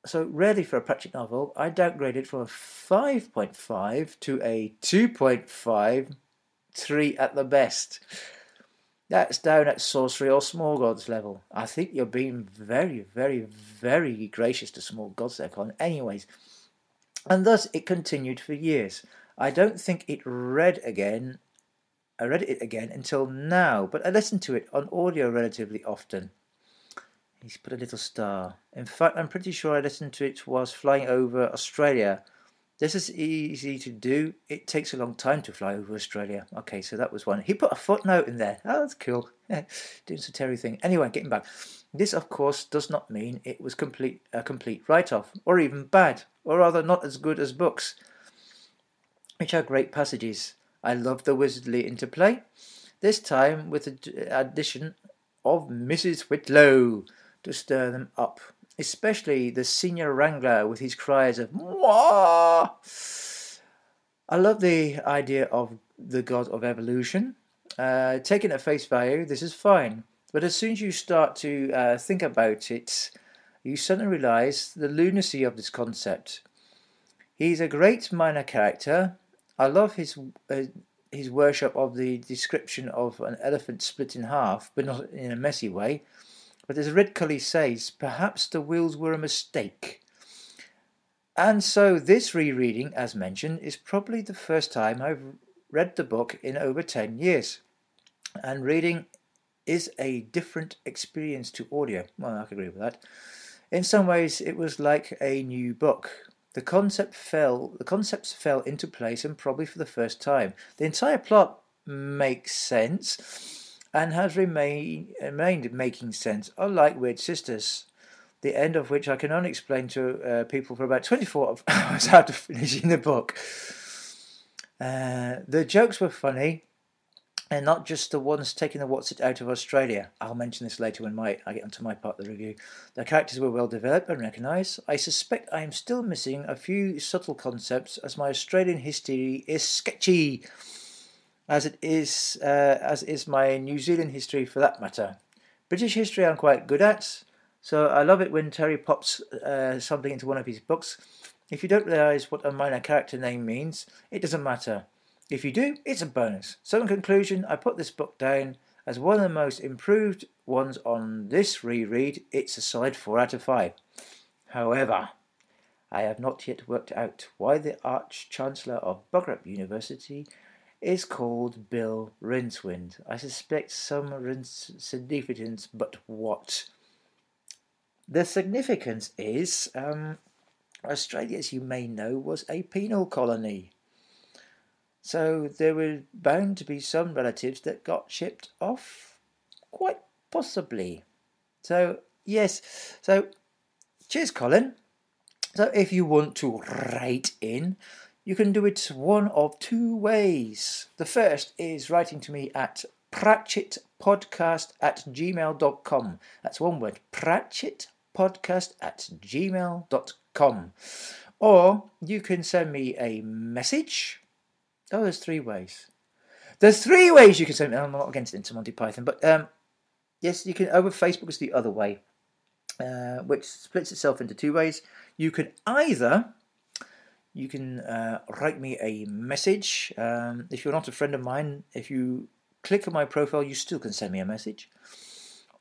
so rarely for a Pratchett novel, I downgraded from a 5.5 to a 2.5, 3 at the best. That's down at Sourcery or small gods level. I think you're being very, very, very gracious to small gods there, Colin. Anyways, and thus it continued for years. I don't think it read again. I read it again until now, but I listen to it on audio relatively often. He's put a little star. In fact, I'm pretty sure I listened to it whilst flying over Australia. This is easy to do. It takes a long time to fly over Australia. Okay, so that was one. He put a footnote in there. Oh, that's cool. Doing some Terry thing. Anyway, getting back. This, of course, does not mean it was complete a complete write-off, or even bad, or rather not as good as books, which are great passages. I love the wizardly interplay, this time with the addition of Mrs. Whitlow to stir them up, especially the senior wrangler with his cries of Mwah! I love the idea of the god of evolution. Uh, taken at face value, this is fine. But as soon as you start to uh, think about it, you suddenly realize the lunacy of this concept. He's a great minor character. I love his uh, his worship of the description of an elephant split in half, but not in a messy way. But as Ridcully says, perhaps the wheels were a mistake. And so this rereading, as mentioned, is probably the first time I've read the book in over 10 years. And reading is a different experience to audio. Well, I can agree with that. In some ways, it was like a new book. The concept fell, the concepts fell into place, and probably for the first time. The entire plot makes sense and has remain, remained making sense, unlike Weird Sisters, the end of which I can only explain to uh, people for about 24 hours after finishing the book. Uh, the jokes were funny, and not just the ones taking the what's it out of Australia. I'll mention this later when my I get onto my part of the review. The characters were well developed and recognised. I suspect I am still missing a few subtle concepts, as my Australian history is sketchy, as it is uh, as is my New Zealand history for that matter. British history I'm quite good at, so I love it when Terry pops uh, something into one of his books. If you don't realise what a minor character name means, it doesn't matter. If you do, it's a bonus. So, in conclusion, I put this book down as one of the most improved ones on this reread. It's a solid 4 out of 5. However, I have not yet worked out why the Arch Chancellor of Bugarup University is called Bill Rincewind. I suspect some significance, but what? The significance is um, Australia, as you may know, was a penal colony. So there were bound to be some relatives that got shipped off, quite possibly. So, yes, so cheers, Colin. So, if you want to write in, you can do it one of two ways. The first is writing to me at pratchettpodcast at gmail.com. That's one word, pratchettpodcast at gmail.com. Or you can send me a message Oh, there's three ways. There's three ways you can send me. I'm not against into Monty Python, but um, yes, you can. Over Facebook is the other way, uh, which splits itself into two ways. You can either you can uh, write me a message. Um, if you're not a friend of mine, if you click on my profile, you still can send me a message.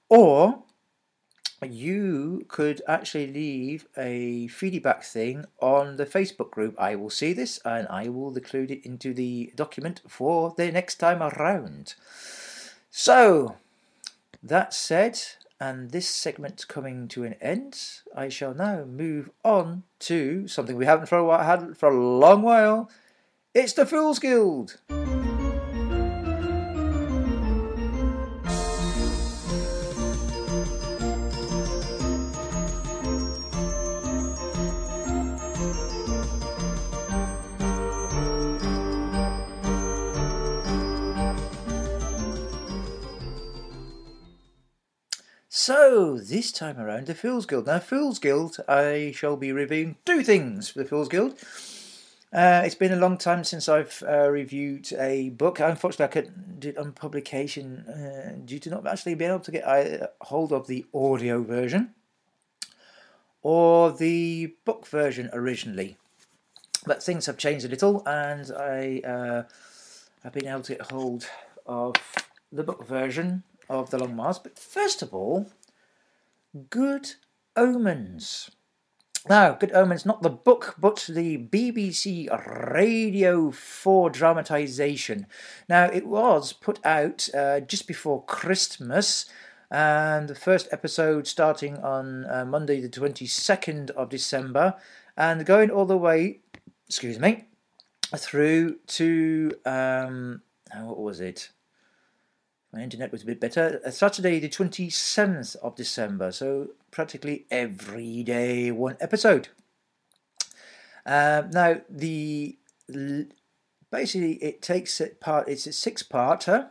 Or you could actually leave a feedback thing on the Facebook group. I will see this and I will include it into the document for the next time around. So, that said, and this segment coming to an end, I shall now move on to something we haven't for a while, had for a long while. It's the Fool's Guild. So, this time around, the Fool's Guild. Now, Fool's Guild, I shall be reviewing two things for the Fool's Guild. Uh, it's been a long time since I've uh, reviewed a book. Unfortunately, I couldn't do it on publication uh, due to not actually being able to get a hold of the audio version or the book version originally. But things have changed a little, and I uh, have been able to get hold of the book version of the Long March. But first of all, Good Omens. Now, Good Omens, not the book, but the BBC Radio 4 dramatisation. Now, it was put out uh, just before Christmas, and the first episode starting on uh, Monday, the 22nd of December, and going all the way, excuse me, through to um, what was it? My internet was a bit better. Uh, Saturday, the 27th of December, so practically every day one episode. Uh, now, the basically it takes it part. It's a six-parter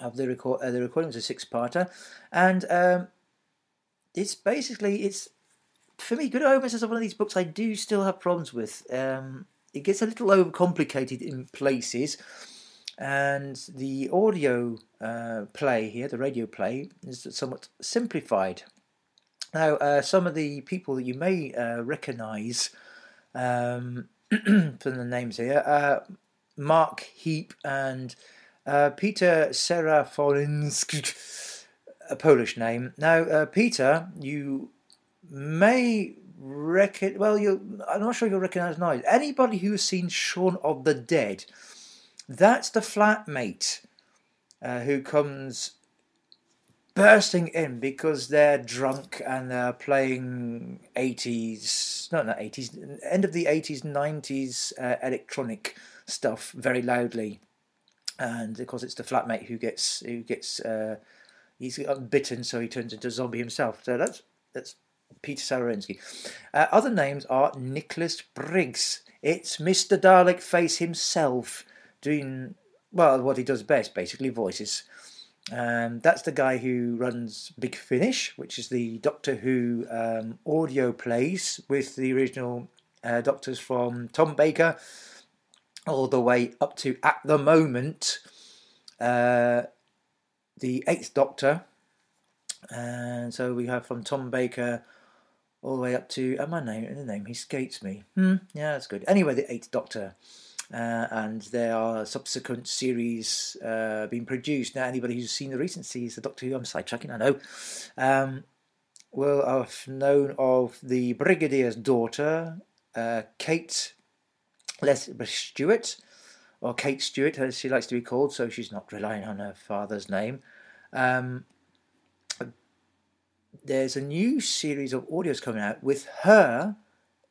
of the record. Uh, the recording was a six-parter, and um, it's basically it's for me. Good Omens is one of these books I do still have problems with. Um, it gets a little overcomplicated in places, and the audio uh, play here, the radio play, is somewhat simplified. Now, uh, some of the people that you may uh, recognise um, from the names here, Mark Heap and uh, Peter Serafinowicz, a Polish name. Now, uh, Peter, you may reckon. Well, you I'm not sure you'll recognise now. Anybody who's seen Shaun of the Dead, that's the flatmate uh, who comes bursting in because they're drunk and they're playing 80s, no, not 80s, end of the 80s, 90s uh, electronic stuff very loudly. And of course, it's the flatmate who gets who gets uh, he's bitten, so he turns into a zombie himself. So that's that's Peter Serafinowicz. Uh, other names are Nicholas Briggs. It's Mr. Dalek Face himself doing, well, what he does best, basically voices. Um, that's the guy who runs Big Finish, which is the Doctor Who um, audio plays with the original uh, Doctors from Tom Baker all the way up to, at the moment, uh, the Eighth Doctor. And so we have from Tom Baker all the way up to and my name the name he skates me. Hmm, yeah, that's good. Anyway, the Eighth Doctor, uh, and there are subsequent series uh, being produced. Now, anybody who's seen the recent series, the Doctor Who, I'm sidetracking, I know, um, will have known of the Brigadier's daughter, uh, Kate Les Stewart, or Kate Stewart, as she likes to be called, so she's not relying on her father's name. Um, there's a new series of audios coming out with her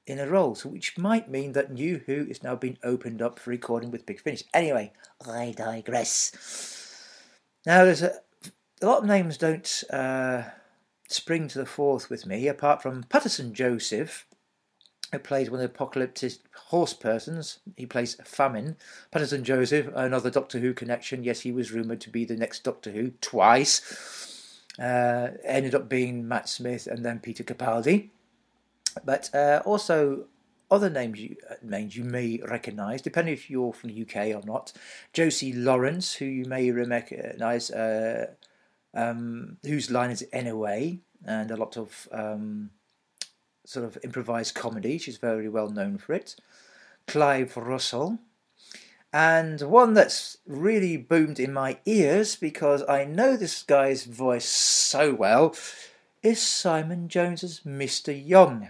in a role, so which might mean that New Who is now being opened up for recording with Big Finish. Anyway, I digress. Now, there's a, a lot of names don't uh, spring to the fourth with me, apart from Paterson Joseph, who plays one of the apocalyptic horse persons. He plays Famine. Paterson Joseph, another Doctor Who connection. Yes, he was rumoured to be the next Doctor Who twice. Uh, ended up being Matt Smith and then Peter Capaldi. But uh, also other names you uh, names you may recognise, depending if you're from the UK or not. Josie Lawrence, who you may recognise, uh, um, whose line is anyway, and a lot of um, sort of improvised comedy. She's very well known for it. Clive Russell, and one that's really boomed in my ears because I know this guy's voice so well is Simon Jones's Mr. Young.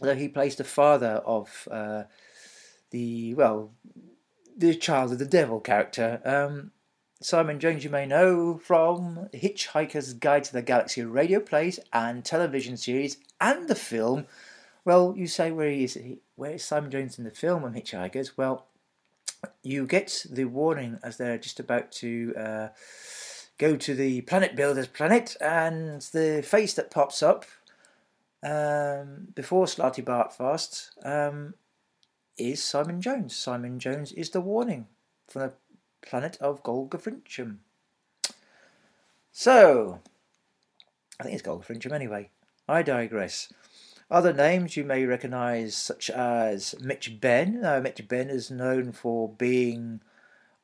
Although he plays the father of uh, the, well, the child of the devil character. Um, Simon Jones, you may know from Hitchhiker's Guide to the Galaxy radio plays and television series and the film. Well, you say, where is Where is Simon Jones in the film on Hitchhikers? Well, you get the warning as they're just about to uh, go to the planet builder's planet, and the face that pops up um, before Slartibartfast um, is Simon Jones. Simon Jones is the warning from the planet of Golgafrincham. So, I think it's Golgafrincham anyway. I digress. Other names you may recognise, such as Mitch Benn. Uh, Mitch Benn is known for being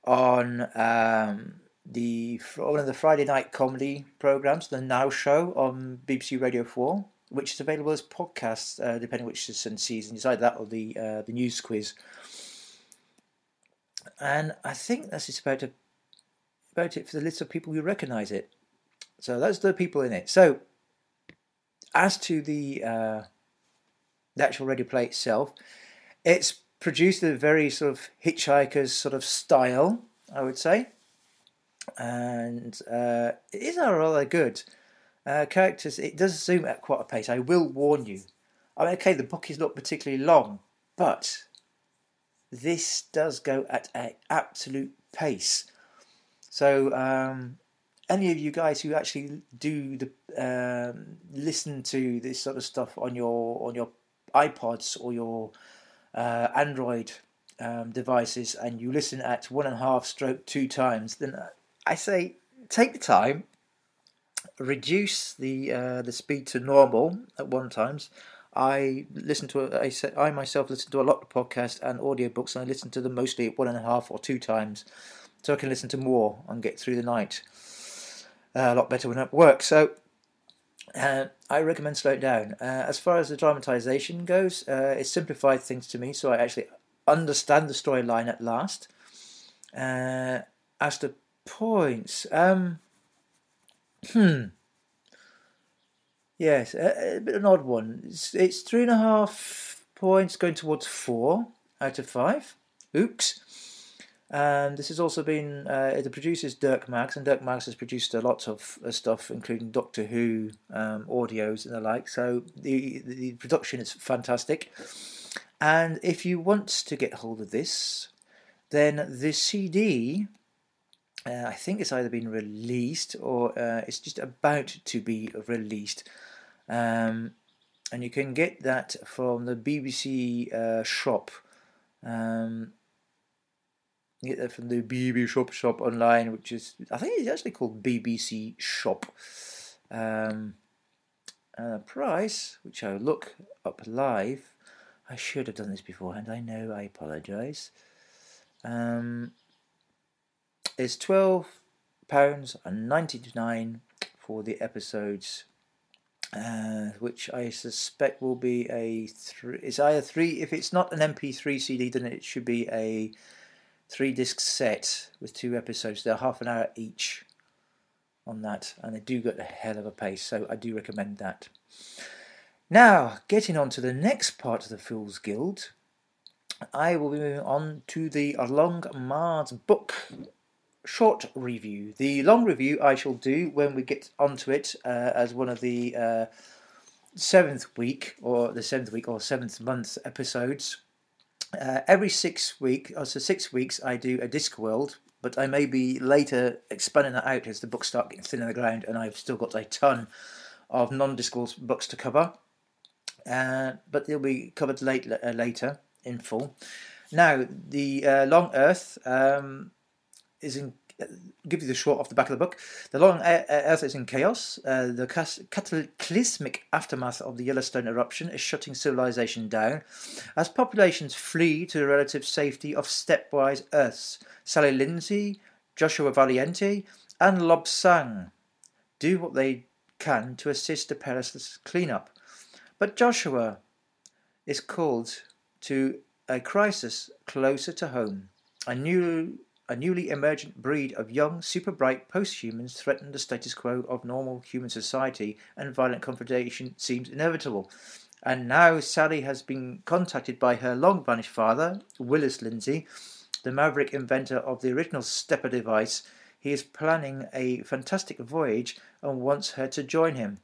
on um, the one of the Friday night comedy programs, the Now Show on BBC Radio Four, which is available as podcasts, uh, depending which season. It's either that or the uh, the news quiz. And I think that's just about it, about it for the list of people who recognise it. So are the people in it. So as to the uh, the actual radio play itself. It's produced in a very sort of hitchhiker's sort of style, I would say. and uh, it is rather good. Uh, characters, it does zoom at quite a pace. I will warn you. I mean, okay, the book is not particularly long, but this does go at an absolute pace. So, um, any of you guys who actually do the um, listen to this sort of stuff on your on your iPods or your uh, Android um, devices, and you listen at one and a half stroke two times, then I say take the time, reduce the uh, the speed to normal at one times. I listen to I, said I myself listen to a lot of podcasts and audiobooks, and I listen to them mostly one and a half or two times, so I can listen to more and get through the night uh, a lot better when at work. So uh, I recommend slow it down. Uh, as far as the dramatization goes, uh, it simplified things to me, so I actually understand the storyline at last. Uh, as to points, um, hmm, yes, a, a, bit of an odd one. It's, it's three and a half points going towards four out of five. Oops. And this has also been uh, the producer's Dirk Maggs, and Dirk Maggs has produced a lot of uh, stuff, including Doctor Who um, audios and the like. So the the production is fantastic. And if you want to get hold of this, then the CD, uh, I think it's either been released or uh, it's just about to be released. Um, and you can get that from the BBC uh, shop. Um, get that from the BBC Shop shop online, which is I think it's actually called BBC Shop. Um, uh, price, which I'll look up live. I should have done this beforehand. I know. I apologise. Um, is twelve pounds and ninety nine for the episodes, uh, which I suspect will be a three. It's either three. If it's not an MP3 CD, then it should be a three disc set with two episodes. They're half an hour each on that, and they do get a hell of a pace, so I do recommend that. Now, getting on to the next part of the Fools Guild, I will be moving on to the Long Mars book short review. The long review I shall do when we get onto it uh, as one of the uh, seventh week or the seventh week or seventh month episodes uh, every six week, or oh, so six weeks, I do a Discworld, but I may be later expanding that out as the books start getting thin on the ground, and I've still got a ton of non-Discworld books to cover. Uh, but they'll be covered late, uh, later in full. Now, the uh, Long Earth um, is in give you the short off the back of the book. The long Earth is in chaos. Uh, the cataclysmic aftermath of the Yellowstone eruption is shutting civilization down as populations flee to the relative safety of stepwise Earths. Sally Linsay, Joshua Valiente, and Lobsang do what they can to assist the perilous cleanup. But Joshua is called to a crisis closer to home. A new a newly emergent breed of young, super bright post-humans threaten the status quo of normal human society, and violent confrontation seems inevitable. And now Sally has been contacted by her long vanished father, Willis Linsay, the maverick inventor of the original stepper device. He is planning a fantastic voyage and wants her to join him.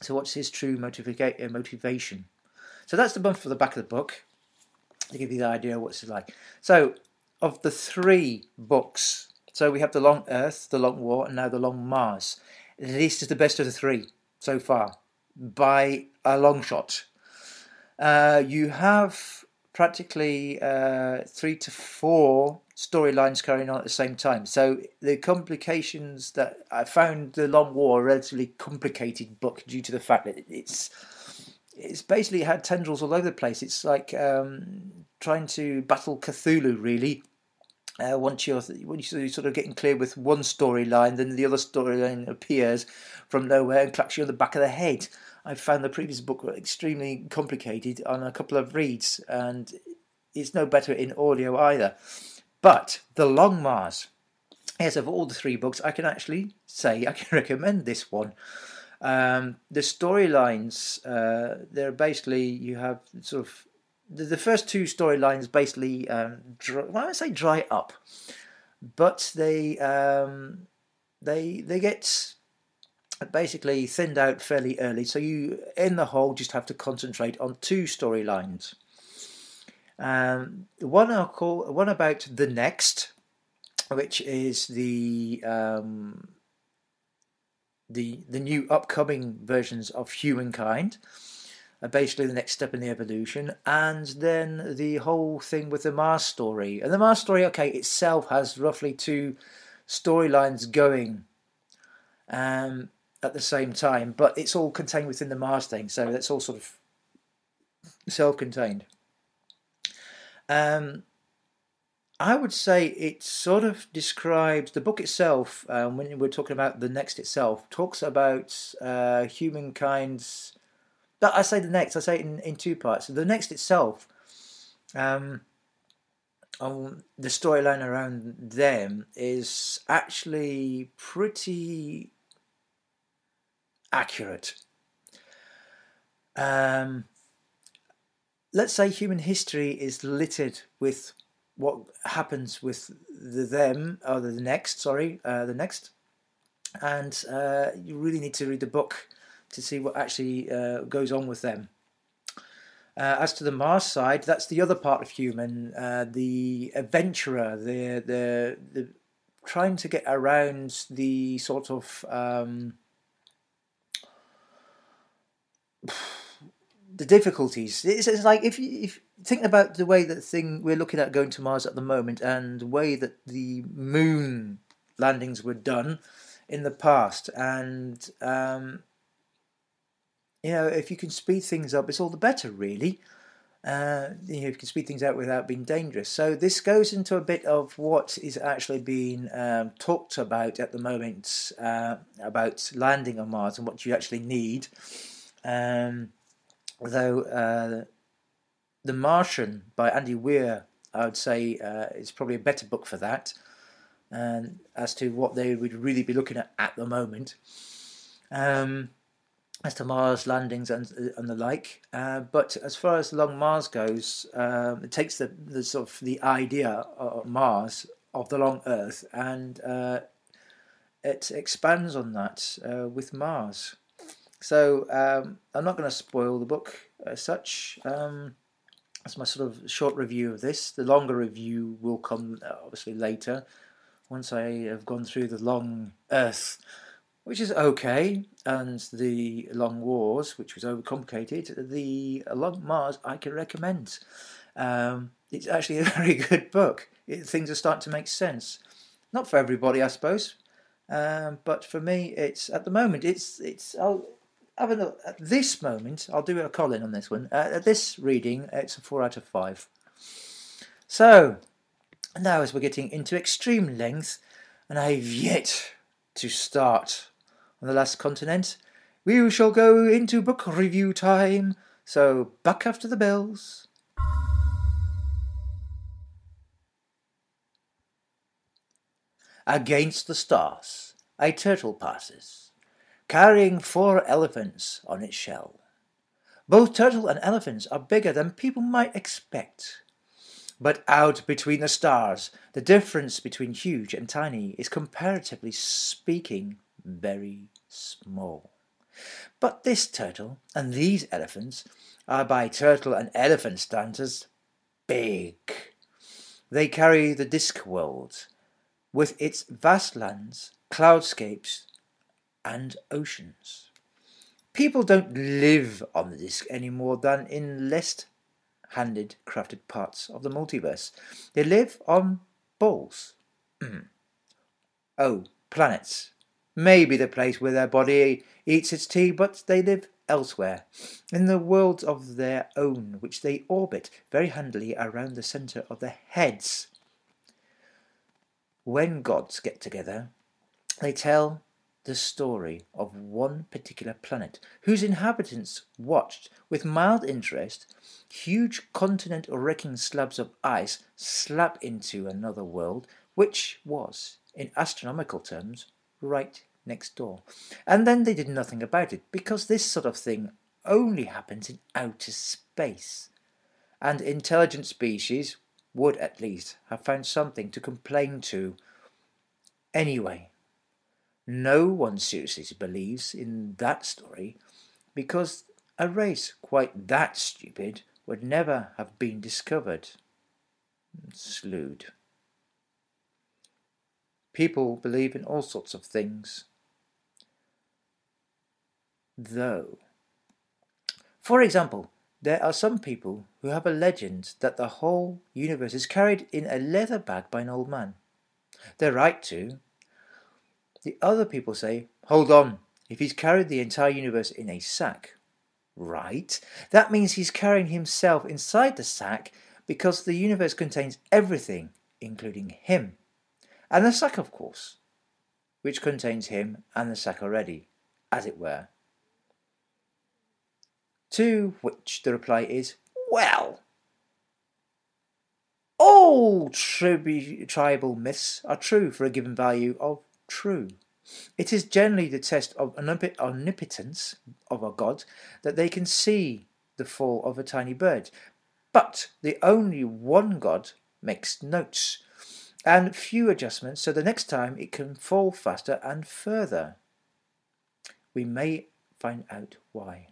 So, what's his true motiva- uh, motivation? So, that's the bump for the back of the book to give you the idea of what it's like. So, of the three books, so we have The Long Earth, The Long War, and now The Long Mars. This is the best of the three so far, by a long shot. Uh, you have practically uh, three to four storylines carrying on at the same time. So the complications that I found the Long War a relatively complicated book due to the fact that it's it's basically had tendrils all over the place. It's like um, trying to battle Cthulhu, really. Uh, once you're once you're sort of getting clear with one storyline, then the other storyline appears from nowhere and claps you on the back of the head. I found the previous book extremely complicated on a couple of reads, and it's no better in audio either. But the Long Mars, yes, of all the three books, I can actually say I can recommend this one. Um, the storylines, uh, they're basically you have sort of the, the first two storylines basically, um, dry, well, I say dry up, but they um, they they get basically thinned out fairly early. So you, in the whole, just have to concentrate on two storylines. Um, one I'll call one about the next, which is the um, the the new upcoming versions of humankind. Uh, basically, the next step in the evolution, and then the whole thing with the Mars story. And the Mars story, okay, itself has roughly two storylines going um, at the same time, but it's all contained within the Mars thing, so that's all sort of self-contained. Um, I would say it sort of describes the book itself. Um, when we're talking about the next itself, talks about uh, humankind's. I say the next. I say it in, in two parts. The next itself, um, the storyline around them is actually pretty accurate. Um, let's say human history is littered with what happens with the them or the next sorry uh, the next and uh, you really need to read the book to see what actually uh, goes on with them uh, as to the Mars side, that's the other part of human, uh, the adventurer, the, the the trying to get around the sort of um, the difficulties. It's, it's like if you if think about the way that thing we're looking at going to Mars at the moment, and the way that the moon landings were done in the past, and um, you know if you can speed things up, it's all the better, really. Uh, you know, you can speed things out without being dangerous. So this goes into a bit of what is actually being um, talked about at the moment uh, about landing on Mars and what you actually need. Um, though uh, The Martian by Andy Weir, I would say, uh, is probably a better book for that, and as to what they would really be looking at at the moment. Um, as to Mars landings and, and the like, uh, but as far as Long Mars goes, um, it takes the, the sort of the idea of Mars of the long Earth and uh, it expands on that uh, with Mars. So um, I'm not going to spoil the book as such. Um, that's my sort of short review of this. The longer review will come uh, obviously later, once I have gone through the Long Earth, which is okay, and the Long Wars, which was overcomplicated. The Long Mars I can recommend. Um, it's actually a very good book. It, things are starting to make sense. Not for everybody, I suppose, um, but for me, it's at the moment it's it's. I'll, have a look. At this moment, I'll do a Colin on this one. Uh, at this reading, it's a 4 out of 5. So, now as we're getting into extreme length, and I've yet to start on the last continent, we shall go into book review time. So, back after the bells. Against the stars, a turtle passes carrying four elephants on its shell. Both turtle and elephants are bigger than people might expect. But out between the stars, the difference between huge and tiny is comparatively speaking very small. But this turtle and these elephants are by turtle and elephant standards big. They carry the Discworld with its vast lands, cloudscapes, and oceans. People don't live on the disk any more than in less handed crafted parts of the multiverse. They live on balls. Mm. oh, planets. Maybe the place where their body eats its tea, but they live elsewhere, in the worlds of their own, which they orbit very handily around the centre of their heads. When gods get together, they tell the story of one particular planet whose inhabitants watched with mild interest huge continent wrecking slabs of ice slap into another world which was, in astronomical terms, right next door. And then they did nothing about it because this sort of thing only happens in outer space. And intelligent species would at least have found something to complain to. Anyway, No one seriously believes in that story because a race quite that stupid would never have been discovered. Slood. People believe in all sorts of things. Though. For example, there are some people who have a legend that the whole universe is carried in a leather bag by an old man. They're right to. The other people say, hold on, if he's carried the entire universe in a sack, right, that means he's carrying himself inside the sack because the universe contains everything, including him. And the sack, of course, which contains him and the sack already, as it were. To which the reply is, well, all tribal myths are true for a given value of true. It is generally the test of omnipotence of a god that they can see the fall of a tiny bird. But the only one god makes notes and few adjustments, so the next time it can fall faster and further. We may find out why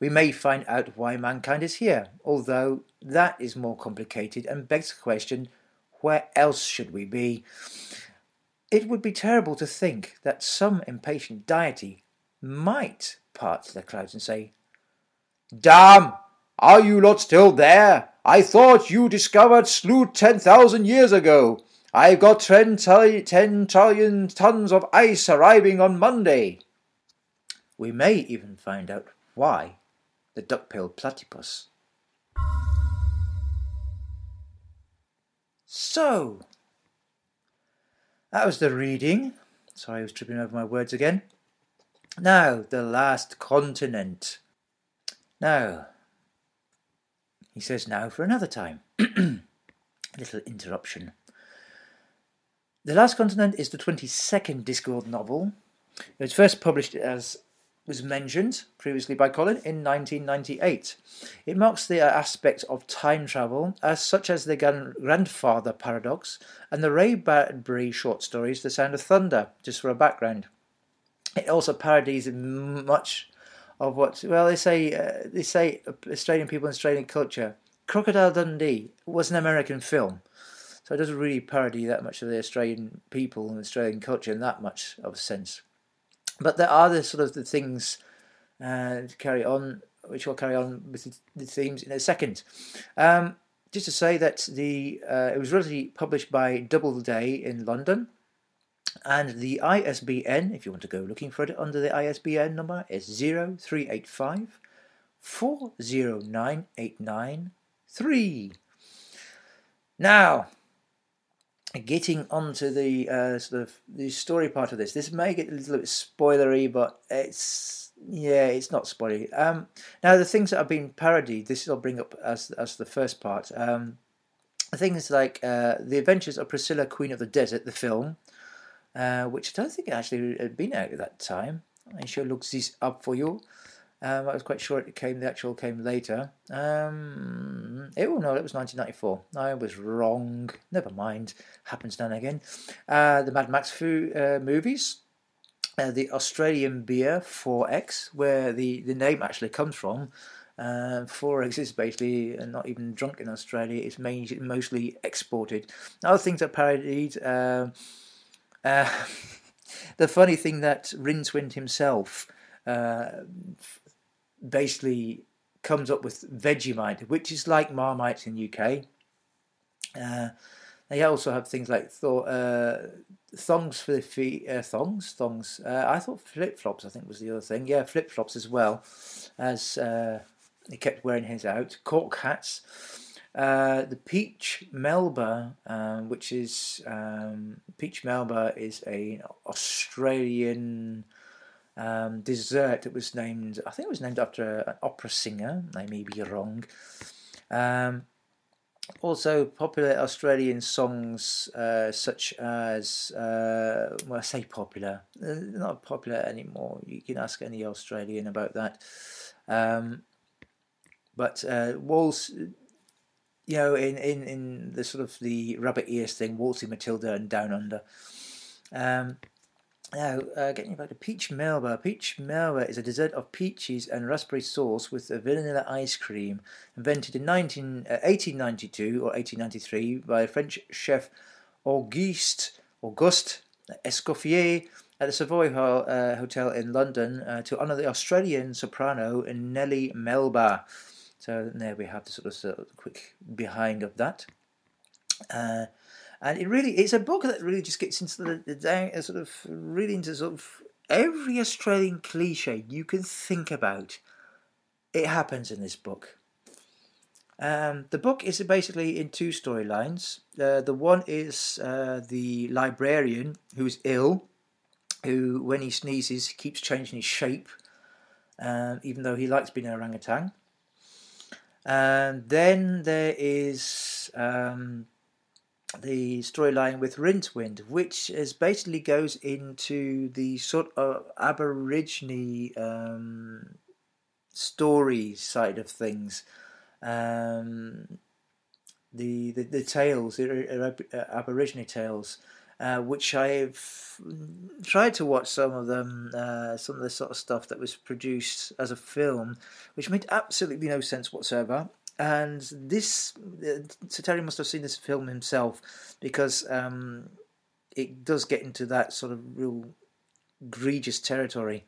we may find out why mankind is here, although that is more complicated and begs the question where else should we be? It would be terrible to think that some impatient deity might part the clouds and say, Damn! Are you lot still there? I thought you discovered Slood 10,000 years ago. I've got 10 trillion tons of ice arriving on Monday. We may even find out why the duck-billed platypus. So, that was the reading. Sorry, I was tripping over my words again. Now, the last continent. Now, he says now for another time. little interruption. The Last Continent is the 22nd Discworld novel. It was first published as was mentioned previously by Colin in 1998. It marks the aspect of time travel, as such as the grandfather paradox and the Ray Bradbury short stories The Sound of Thunder, just for a background. It also parodies much of what well they say uh, they say Australian people and Australian culture. Crocodile Dundee was an American film, so it doesn't really parody that much of the Australian people and Australian culture in that much of a sense. But there are the sort of the things uh, to carry on, which we'll carry on with the themes in a second. Um, just to say that the uh, it was originally published by Doubleday in London, and the ISBN, if you want to go looking for it under the ISBN number, is 0385 409893. Now, getting onto the uh, sort of the story part of this, this may get a little bit spoilery, but it's yeah, it's not spoilery. Um, now the things that have been parodied, this I'll bring up as as the first part. Um, things like uh, the Adventures of Priscilla, Queen of the Desert, the film, uh, which I don't think actually had been out at that time. I sure looks this up for you. Um, I was quite sure it came. The actual came later. Um, oh no, it was 1994. I was wrong. Never mind. Happens now and again. Uh, the Mad Max fu- uh, movies. Uh, the Australian beer 4X, where the, the name actually comes from. Uh, 4X is basically not even drunk in Australia. It's mainly, mostly exported. Other things are parodied. Uh, uh, the funny thing that Rincewind himself uh, basically comes up with Vegemite, which is like Marmite in the UK. Uh, they also have things like th- uh, thongs for the feet, uh, thongs, thongs. Uh, I thought flip flops. I think was the other thing. Yeah, flip flops as well, as uh, he kept wearing his out. Cork hats. Uh, the peach melba, um, which is um, peach melba, is a Australian um, dessert that was named, I think it was named after an opera singer. I may be wrong. Um, also, popular Australian songs uh, such as, uh, well, I say popular, uh, not popular anymore. You can ask any Australian about that. Um, but uh, Waltz, you know, in, in, in the sort of the rabbit ears thing, Waltzing Matilda and Down Under. Um, Now, uh, getting back to peach melba. Peach melba is a dessert of peaches and raspberry sauce with vanilla ice cream, invented in 19, uh, 1892 or 1893 by French chef Auguste Auguste Escoffier at the Savoy Ho- uh, Hotel in London uh, to honour the Australian soprano Nellie Melba. So there we have the sort of, sort of quick behind of that. Uh, and it really it's a book that really just gets into the, the down uh, sort of really into sort of every Australian cliche you can think about. It happens in this book. Um, the book is basically in two storylines. Uh, the one is uh, the librarian who's ill, who, when he sneezes, keeps changing his shape, um, even though he likes being an orangutan. And then there is um, the storyline with Rincewind, which is basically goes into the sort of Aborigine um, story side of things. Um, the, the the tales, the Aborigine tales, uh, which I've tried to watch some of them, uh, some of the sort of stuff that was produced as a film, which made absolutely no sense whatsoever and this uh, must have seen this film himself because um, it does get into that sort of real egregious territory.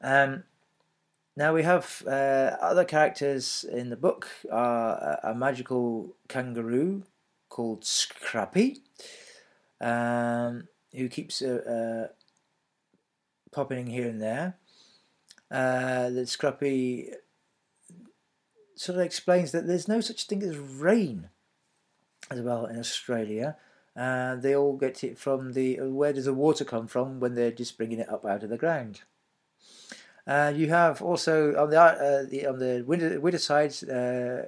Um, now we have uh, other characters in the book are a, a magical kangaroo called Scrappy, um, who keeps uh, uh, popping here and there. Uh, the Scrappy sort of explains that there's no such thing as rain as well in Australia. Uh, they all get it from the where does the water come from when they're just bringing it up out of the ground. Uh, you have also on the, uh, the on the winter, winter side uh,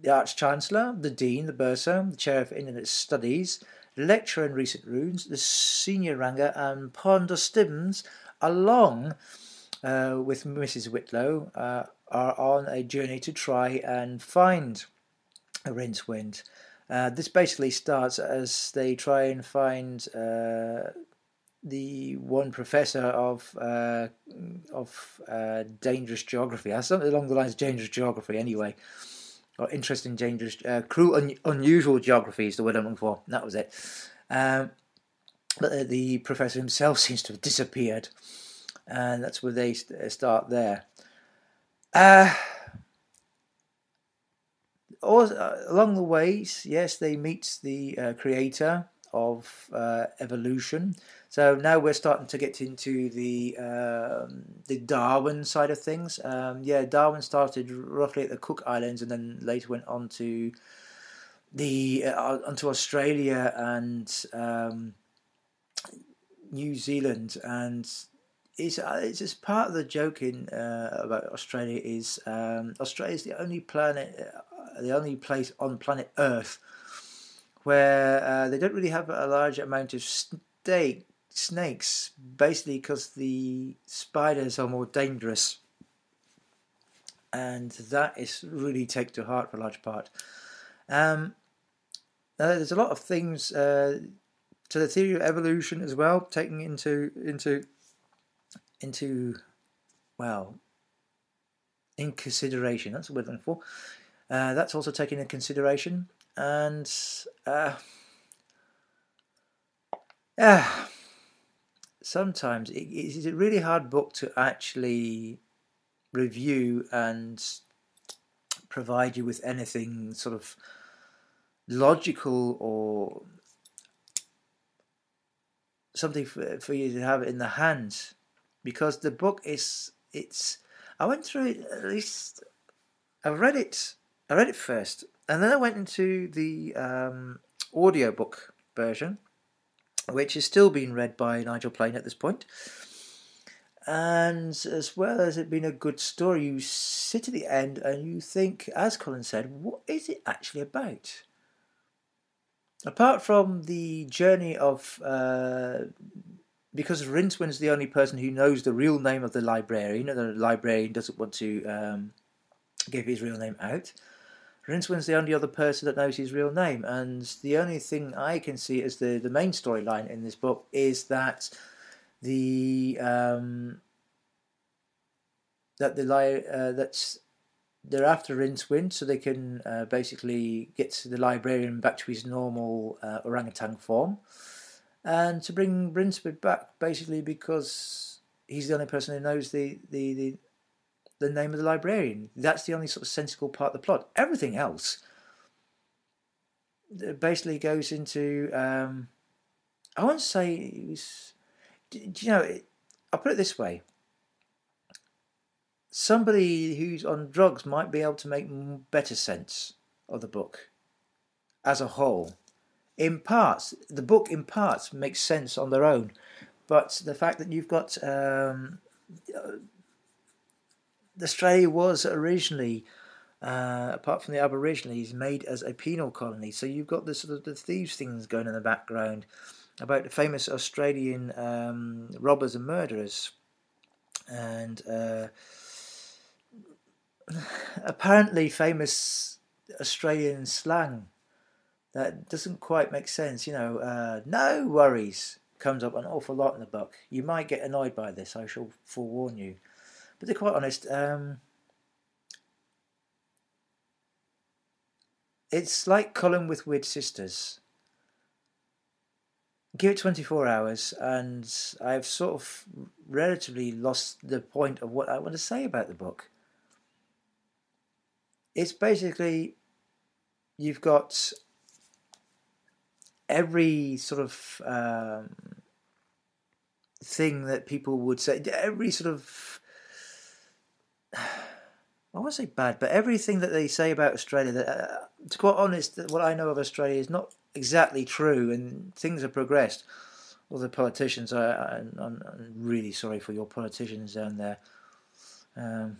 the Arch Chancellor, the Dean, the Bursar, the Chair of Indian Studies, Lecturer in Recent Runes, the Senior Wrangler, and Ponder Stibbons, along uh, with Mrs. Whitlow, uh, are on a journey to try and find a Rincewind. Uh, this basically starts as they try and find uh, the one professor of uh, of uh, dangerous geography, something along the lines of dangerous geography, anyway, or interesting, dangerous, uh, cruel, un- unusual geography is the word I'm looking for. That was it. Um, but the professor himself seems to have disappeared, and that's where they st- start there. Uh, all, uh, along the ways, yes, they meet the uh, creator of uh, evolution. So now we're starting to get into the um, the Darwin side of things. Um, yeah, Darwin started roughly at the Cook Islands and then later went on to the uh, onto Australia and um, New Zealand and it's uh, it's part of the joking uh, about Australia is um, Australia is the only planet, uh, the only place on planet Earth where uh, they don't really have a large amount of snake, snakes, basically because the spiders are more dangerous, and that is really take to heart for a large part. Um, there's a lot of things uh, to the theory of evolution as well, taking into into into, well, in consideration. That's what we're looking for. Uh, that's also taken into consideration. And, uh, sometimes it is a really hard book to actually review and provide you with anything sort of logical or something for, for you to have in the hands because the book is it's I went through it at least I read it I read it first and then I went into the um, audiobook version which is still being read by Nigel Planer at this point. and as well as it being a good story you sit at the end and you think as Colin said what is it actually about apart from the journey of uh, because Rincewind's the only person who knows the real name of the librarian, and the librarian doesn't want to um, give his real name out. Rincewind's the only other person that knows his real name, and the only thing I can see as the, the main storyline in this book is that the um, that the li- uh, that's they're after Rincewind so they can uh, basically get the librarian back to his normal uh, orangutan form, and to bring Rincewind back basically because he's the only person who knows the the, the the name of the librarian. That's the only sort of sensible part of the plot. Everything else basically goes into. Um, I won't say it was. Do, you know? I'll put it this way. Somebody who's on drugs might be able to make better sense of the book as a whole. In parts, the book in parts makes sense on their own, but the fact that you've got um, Australia was originally, uh, apart from the Aborigines, made as a penal colony. So you've got the sort of the thieves things going in the background about the famous Australian um, robbers and murderers, and uh, apparently famous Australian slang that doesn't quite make sense. You know, uh, no worries comes up an awful lot in the book. You might get annoyed by this. I shall forewarn you. But to be quite honest, um, it's like Colin with Weird Sisters. Give it 24 hours, and I've sort of relatively lost the point of what I want to say about the book. It's basically you've got every sort of um, thing that people would say, every sort of I won't say bad, but everything that they say about Australia, that, uh, to be quite honest, what I know of Australia is not exactly true, and things have progressed. All the politicians, I, am really sorry for your politicians down there. Um,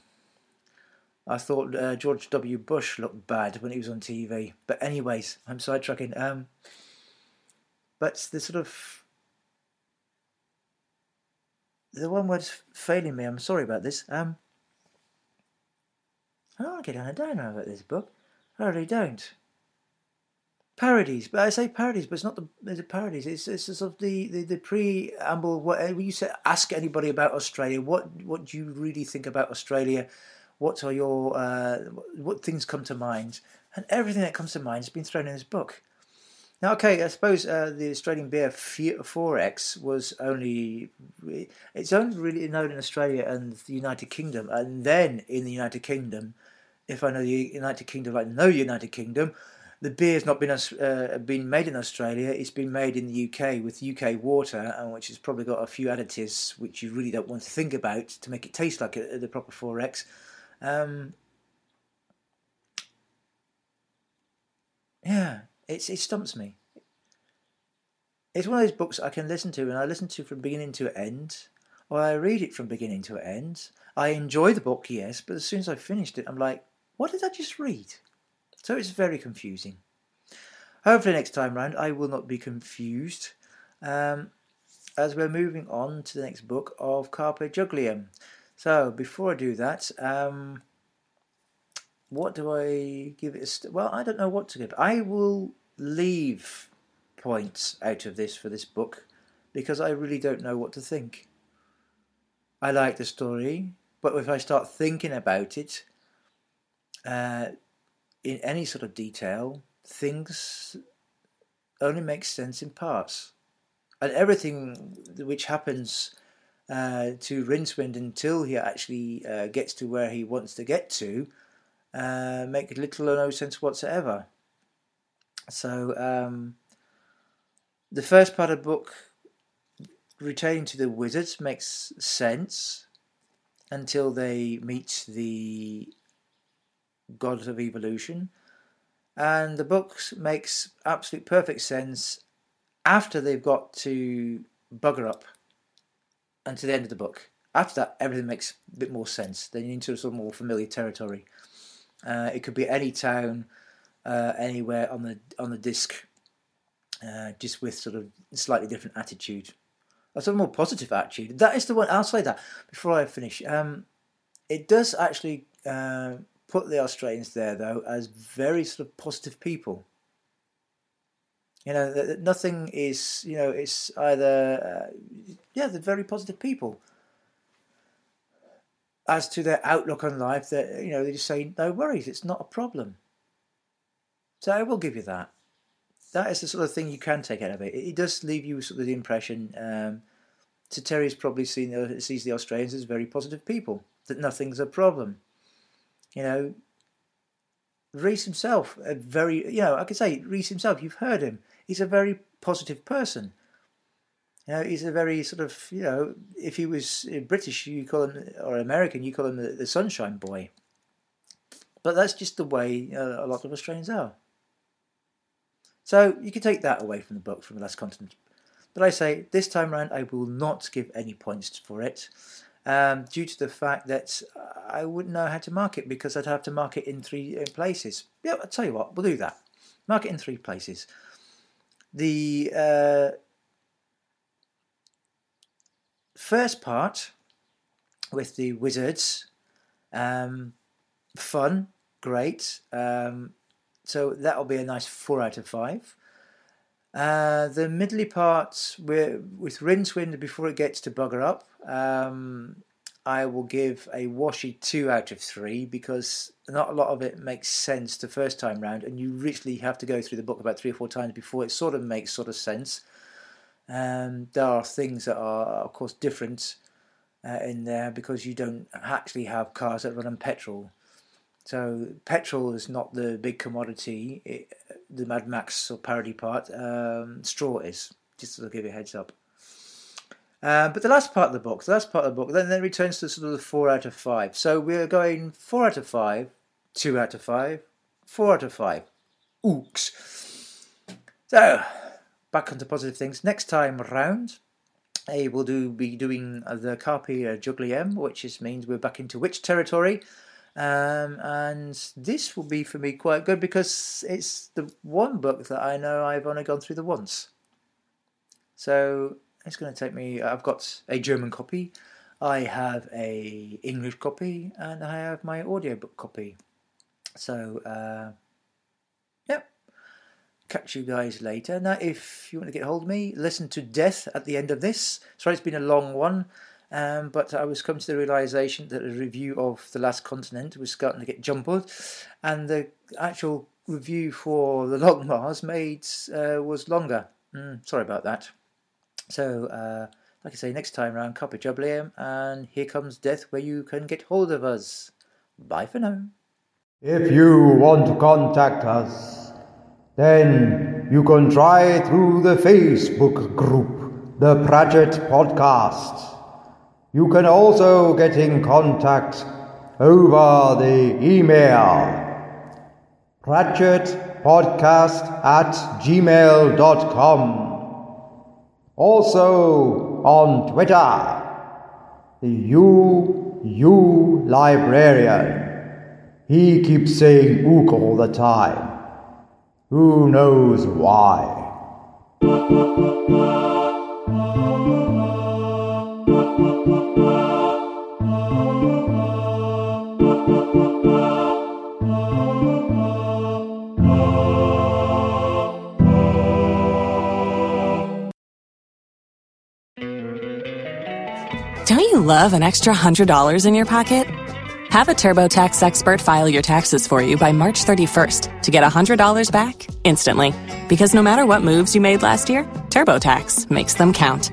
I thought uh, George W. Bush looked bad when he was on TV, but anyways, I'm sidetracking. Um, but the sort of the one word's failing me. I'm sorry about this. Um, I don't get on a downer about this book. I really don't. Parodies, but I say parodies, but it's not the the parodies. It's it's sort of the, the, the preamble. What when you say ask anybody about Australia, what what do you really think about Australia? What are your uh, what things come to mind? And everything that comes to mind has been thrown in this book. Now, okay, I suppose uh, the Australian beer 4X was only, it's only really known in Australia and the United Kingdom, and then in the United Kingdom, if I know the United Kingdom, I know the United Kingdom. The beer has not been uh, been made in Australia. It's been made in the UK with UK water, and which has probably got a few additives which you really don't want to think about to make it taste like a, the proper 4X. Um, yeah, it's it stumps me. It's one of those books I can listen to, and I listen to from beginning to end, or I read it from beginning to end. I enjoy the book, yes, but as soon as I finished it, I'm like, what did I just read? So it's very confusing. Hopefully, next time round, I will not be confused. Um, as we're moving on to the next book of Carpe Jugulum. So, before I do that, um, what do I give it? St- well, I don't know what to give. I will leave points out of this for this book because I really don't know what to think. I like the story, but if I start thinking about it, uh, in any sort of detail, things only make sense in parts. And everything which happens uh, to Rincewind until he actually uh, gets to where he wants to get to uh, make little or no sense whatsoever. So, um, the first part of the book, retaining to the wizards, makes sense until they meet the God of Evolution. And the book makes absolute perfect sense after they've got to Bugarup and to the end of the book. After that, everything makes a bit more sense. Then you're into some more familiar territory. Uh, it could be any town, uh, anywhere on the on the disc, uh, just with sort of slightly different attitude. A sort of more positive attitude. That is the one. I'll say that before I finish. Um, it does actually uh, put the Australians there though as very sort of positive people. You know, that nothing is, you know, it's either, uh, yeah, they're very positive people. As to their outlook on life, that you know, they just say, no worries, it's not a problem. So I will give you that. That is the sort of thing you can take out of it. It, does leave you sort of the impression. Um, so Terry's probably seen the, sees the Australians as very positive people. That nothing's a problem. You know, Rhys himself, a very, you know, I could say Rhys himself, you've heard him. He's a very positive person. You know, he's a very sort of, you know, if he was British, you call him, or American, you call him the, the sunshine boy. But that's just the way uh, a lot of Australians are. So you can take that away from the book, from the last continent. But I say, this time around, I will not give any points for it um, due to the fact that I wouldn't know how to mark it because I'd have to mark it in three uh, places. Yeah, I'll tell you what, we'll do that. Mark it in three places. The uh, first part with the wizards, um, fun, great. Um, so that'll be a nice four out of five. Uh, the middly parts with Rincewind before it gets to Bugarup, um, I will give a washy two out of three because not a lot of it makes sense the first time round, and you literally have to go through the book about three or four times before it sort of makes sort of sense. Um, there are things that are, of course, different uh, in there because you don't actually have cars that run on petrol. So petrol is not the big commodity. It, the Mad Max or parody part. Um, straw is just to give you a heads up. Uh, but the last part of the book, the last part of the book, then then returns to sort of the four out of five. So we're going four out of five, two out of five, four out of five. Ooks. So back onto positive things. Next time round, I will do be doing the Carpe Jugulum, which is, means we're back into witch territory. Um, and this will be for me quite good because it's the one book that I know I've only gone through the once. So it's going to take me. I've got a German copy, I have a English copy, and I have my audiobook copy. So, uh, yep. Catch you guys later. Now, if you want to get hold of me, listen to Death at the end of this. Sorry, it's been a long one. Um, but I was coming to the realization that a review of The Last Continent was starting to get jumbled, and the actual review for The Long Mars made uh, was longer. Mm, sorry about that. So, uh, like I say, next time around, Carpe Jugulum, and here comes death where you can get hold of us. Bye for now. If you want to contact us, then you can try through the Facebook group, The Pratchett Podcast. You can also get in contact over the email pratchettpodcast at gmail.com. Also on Twitter, the UU Librarian. He keeps saying ook all the time. Who knows why? Love an extra $100 in your pocket? Have a TurboTax expert file your taxes for you by March 31st to get $100 back instantly. Because no matter what moves you made last year, TurboTax makes them count.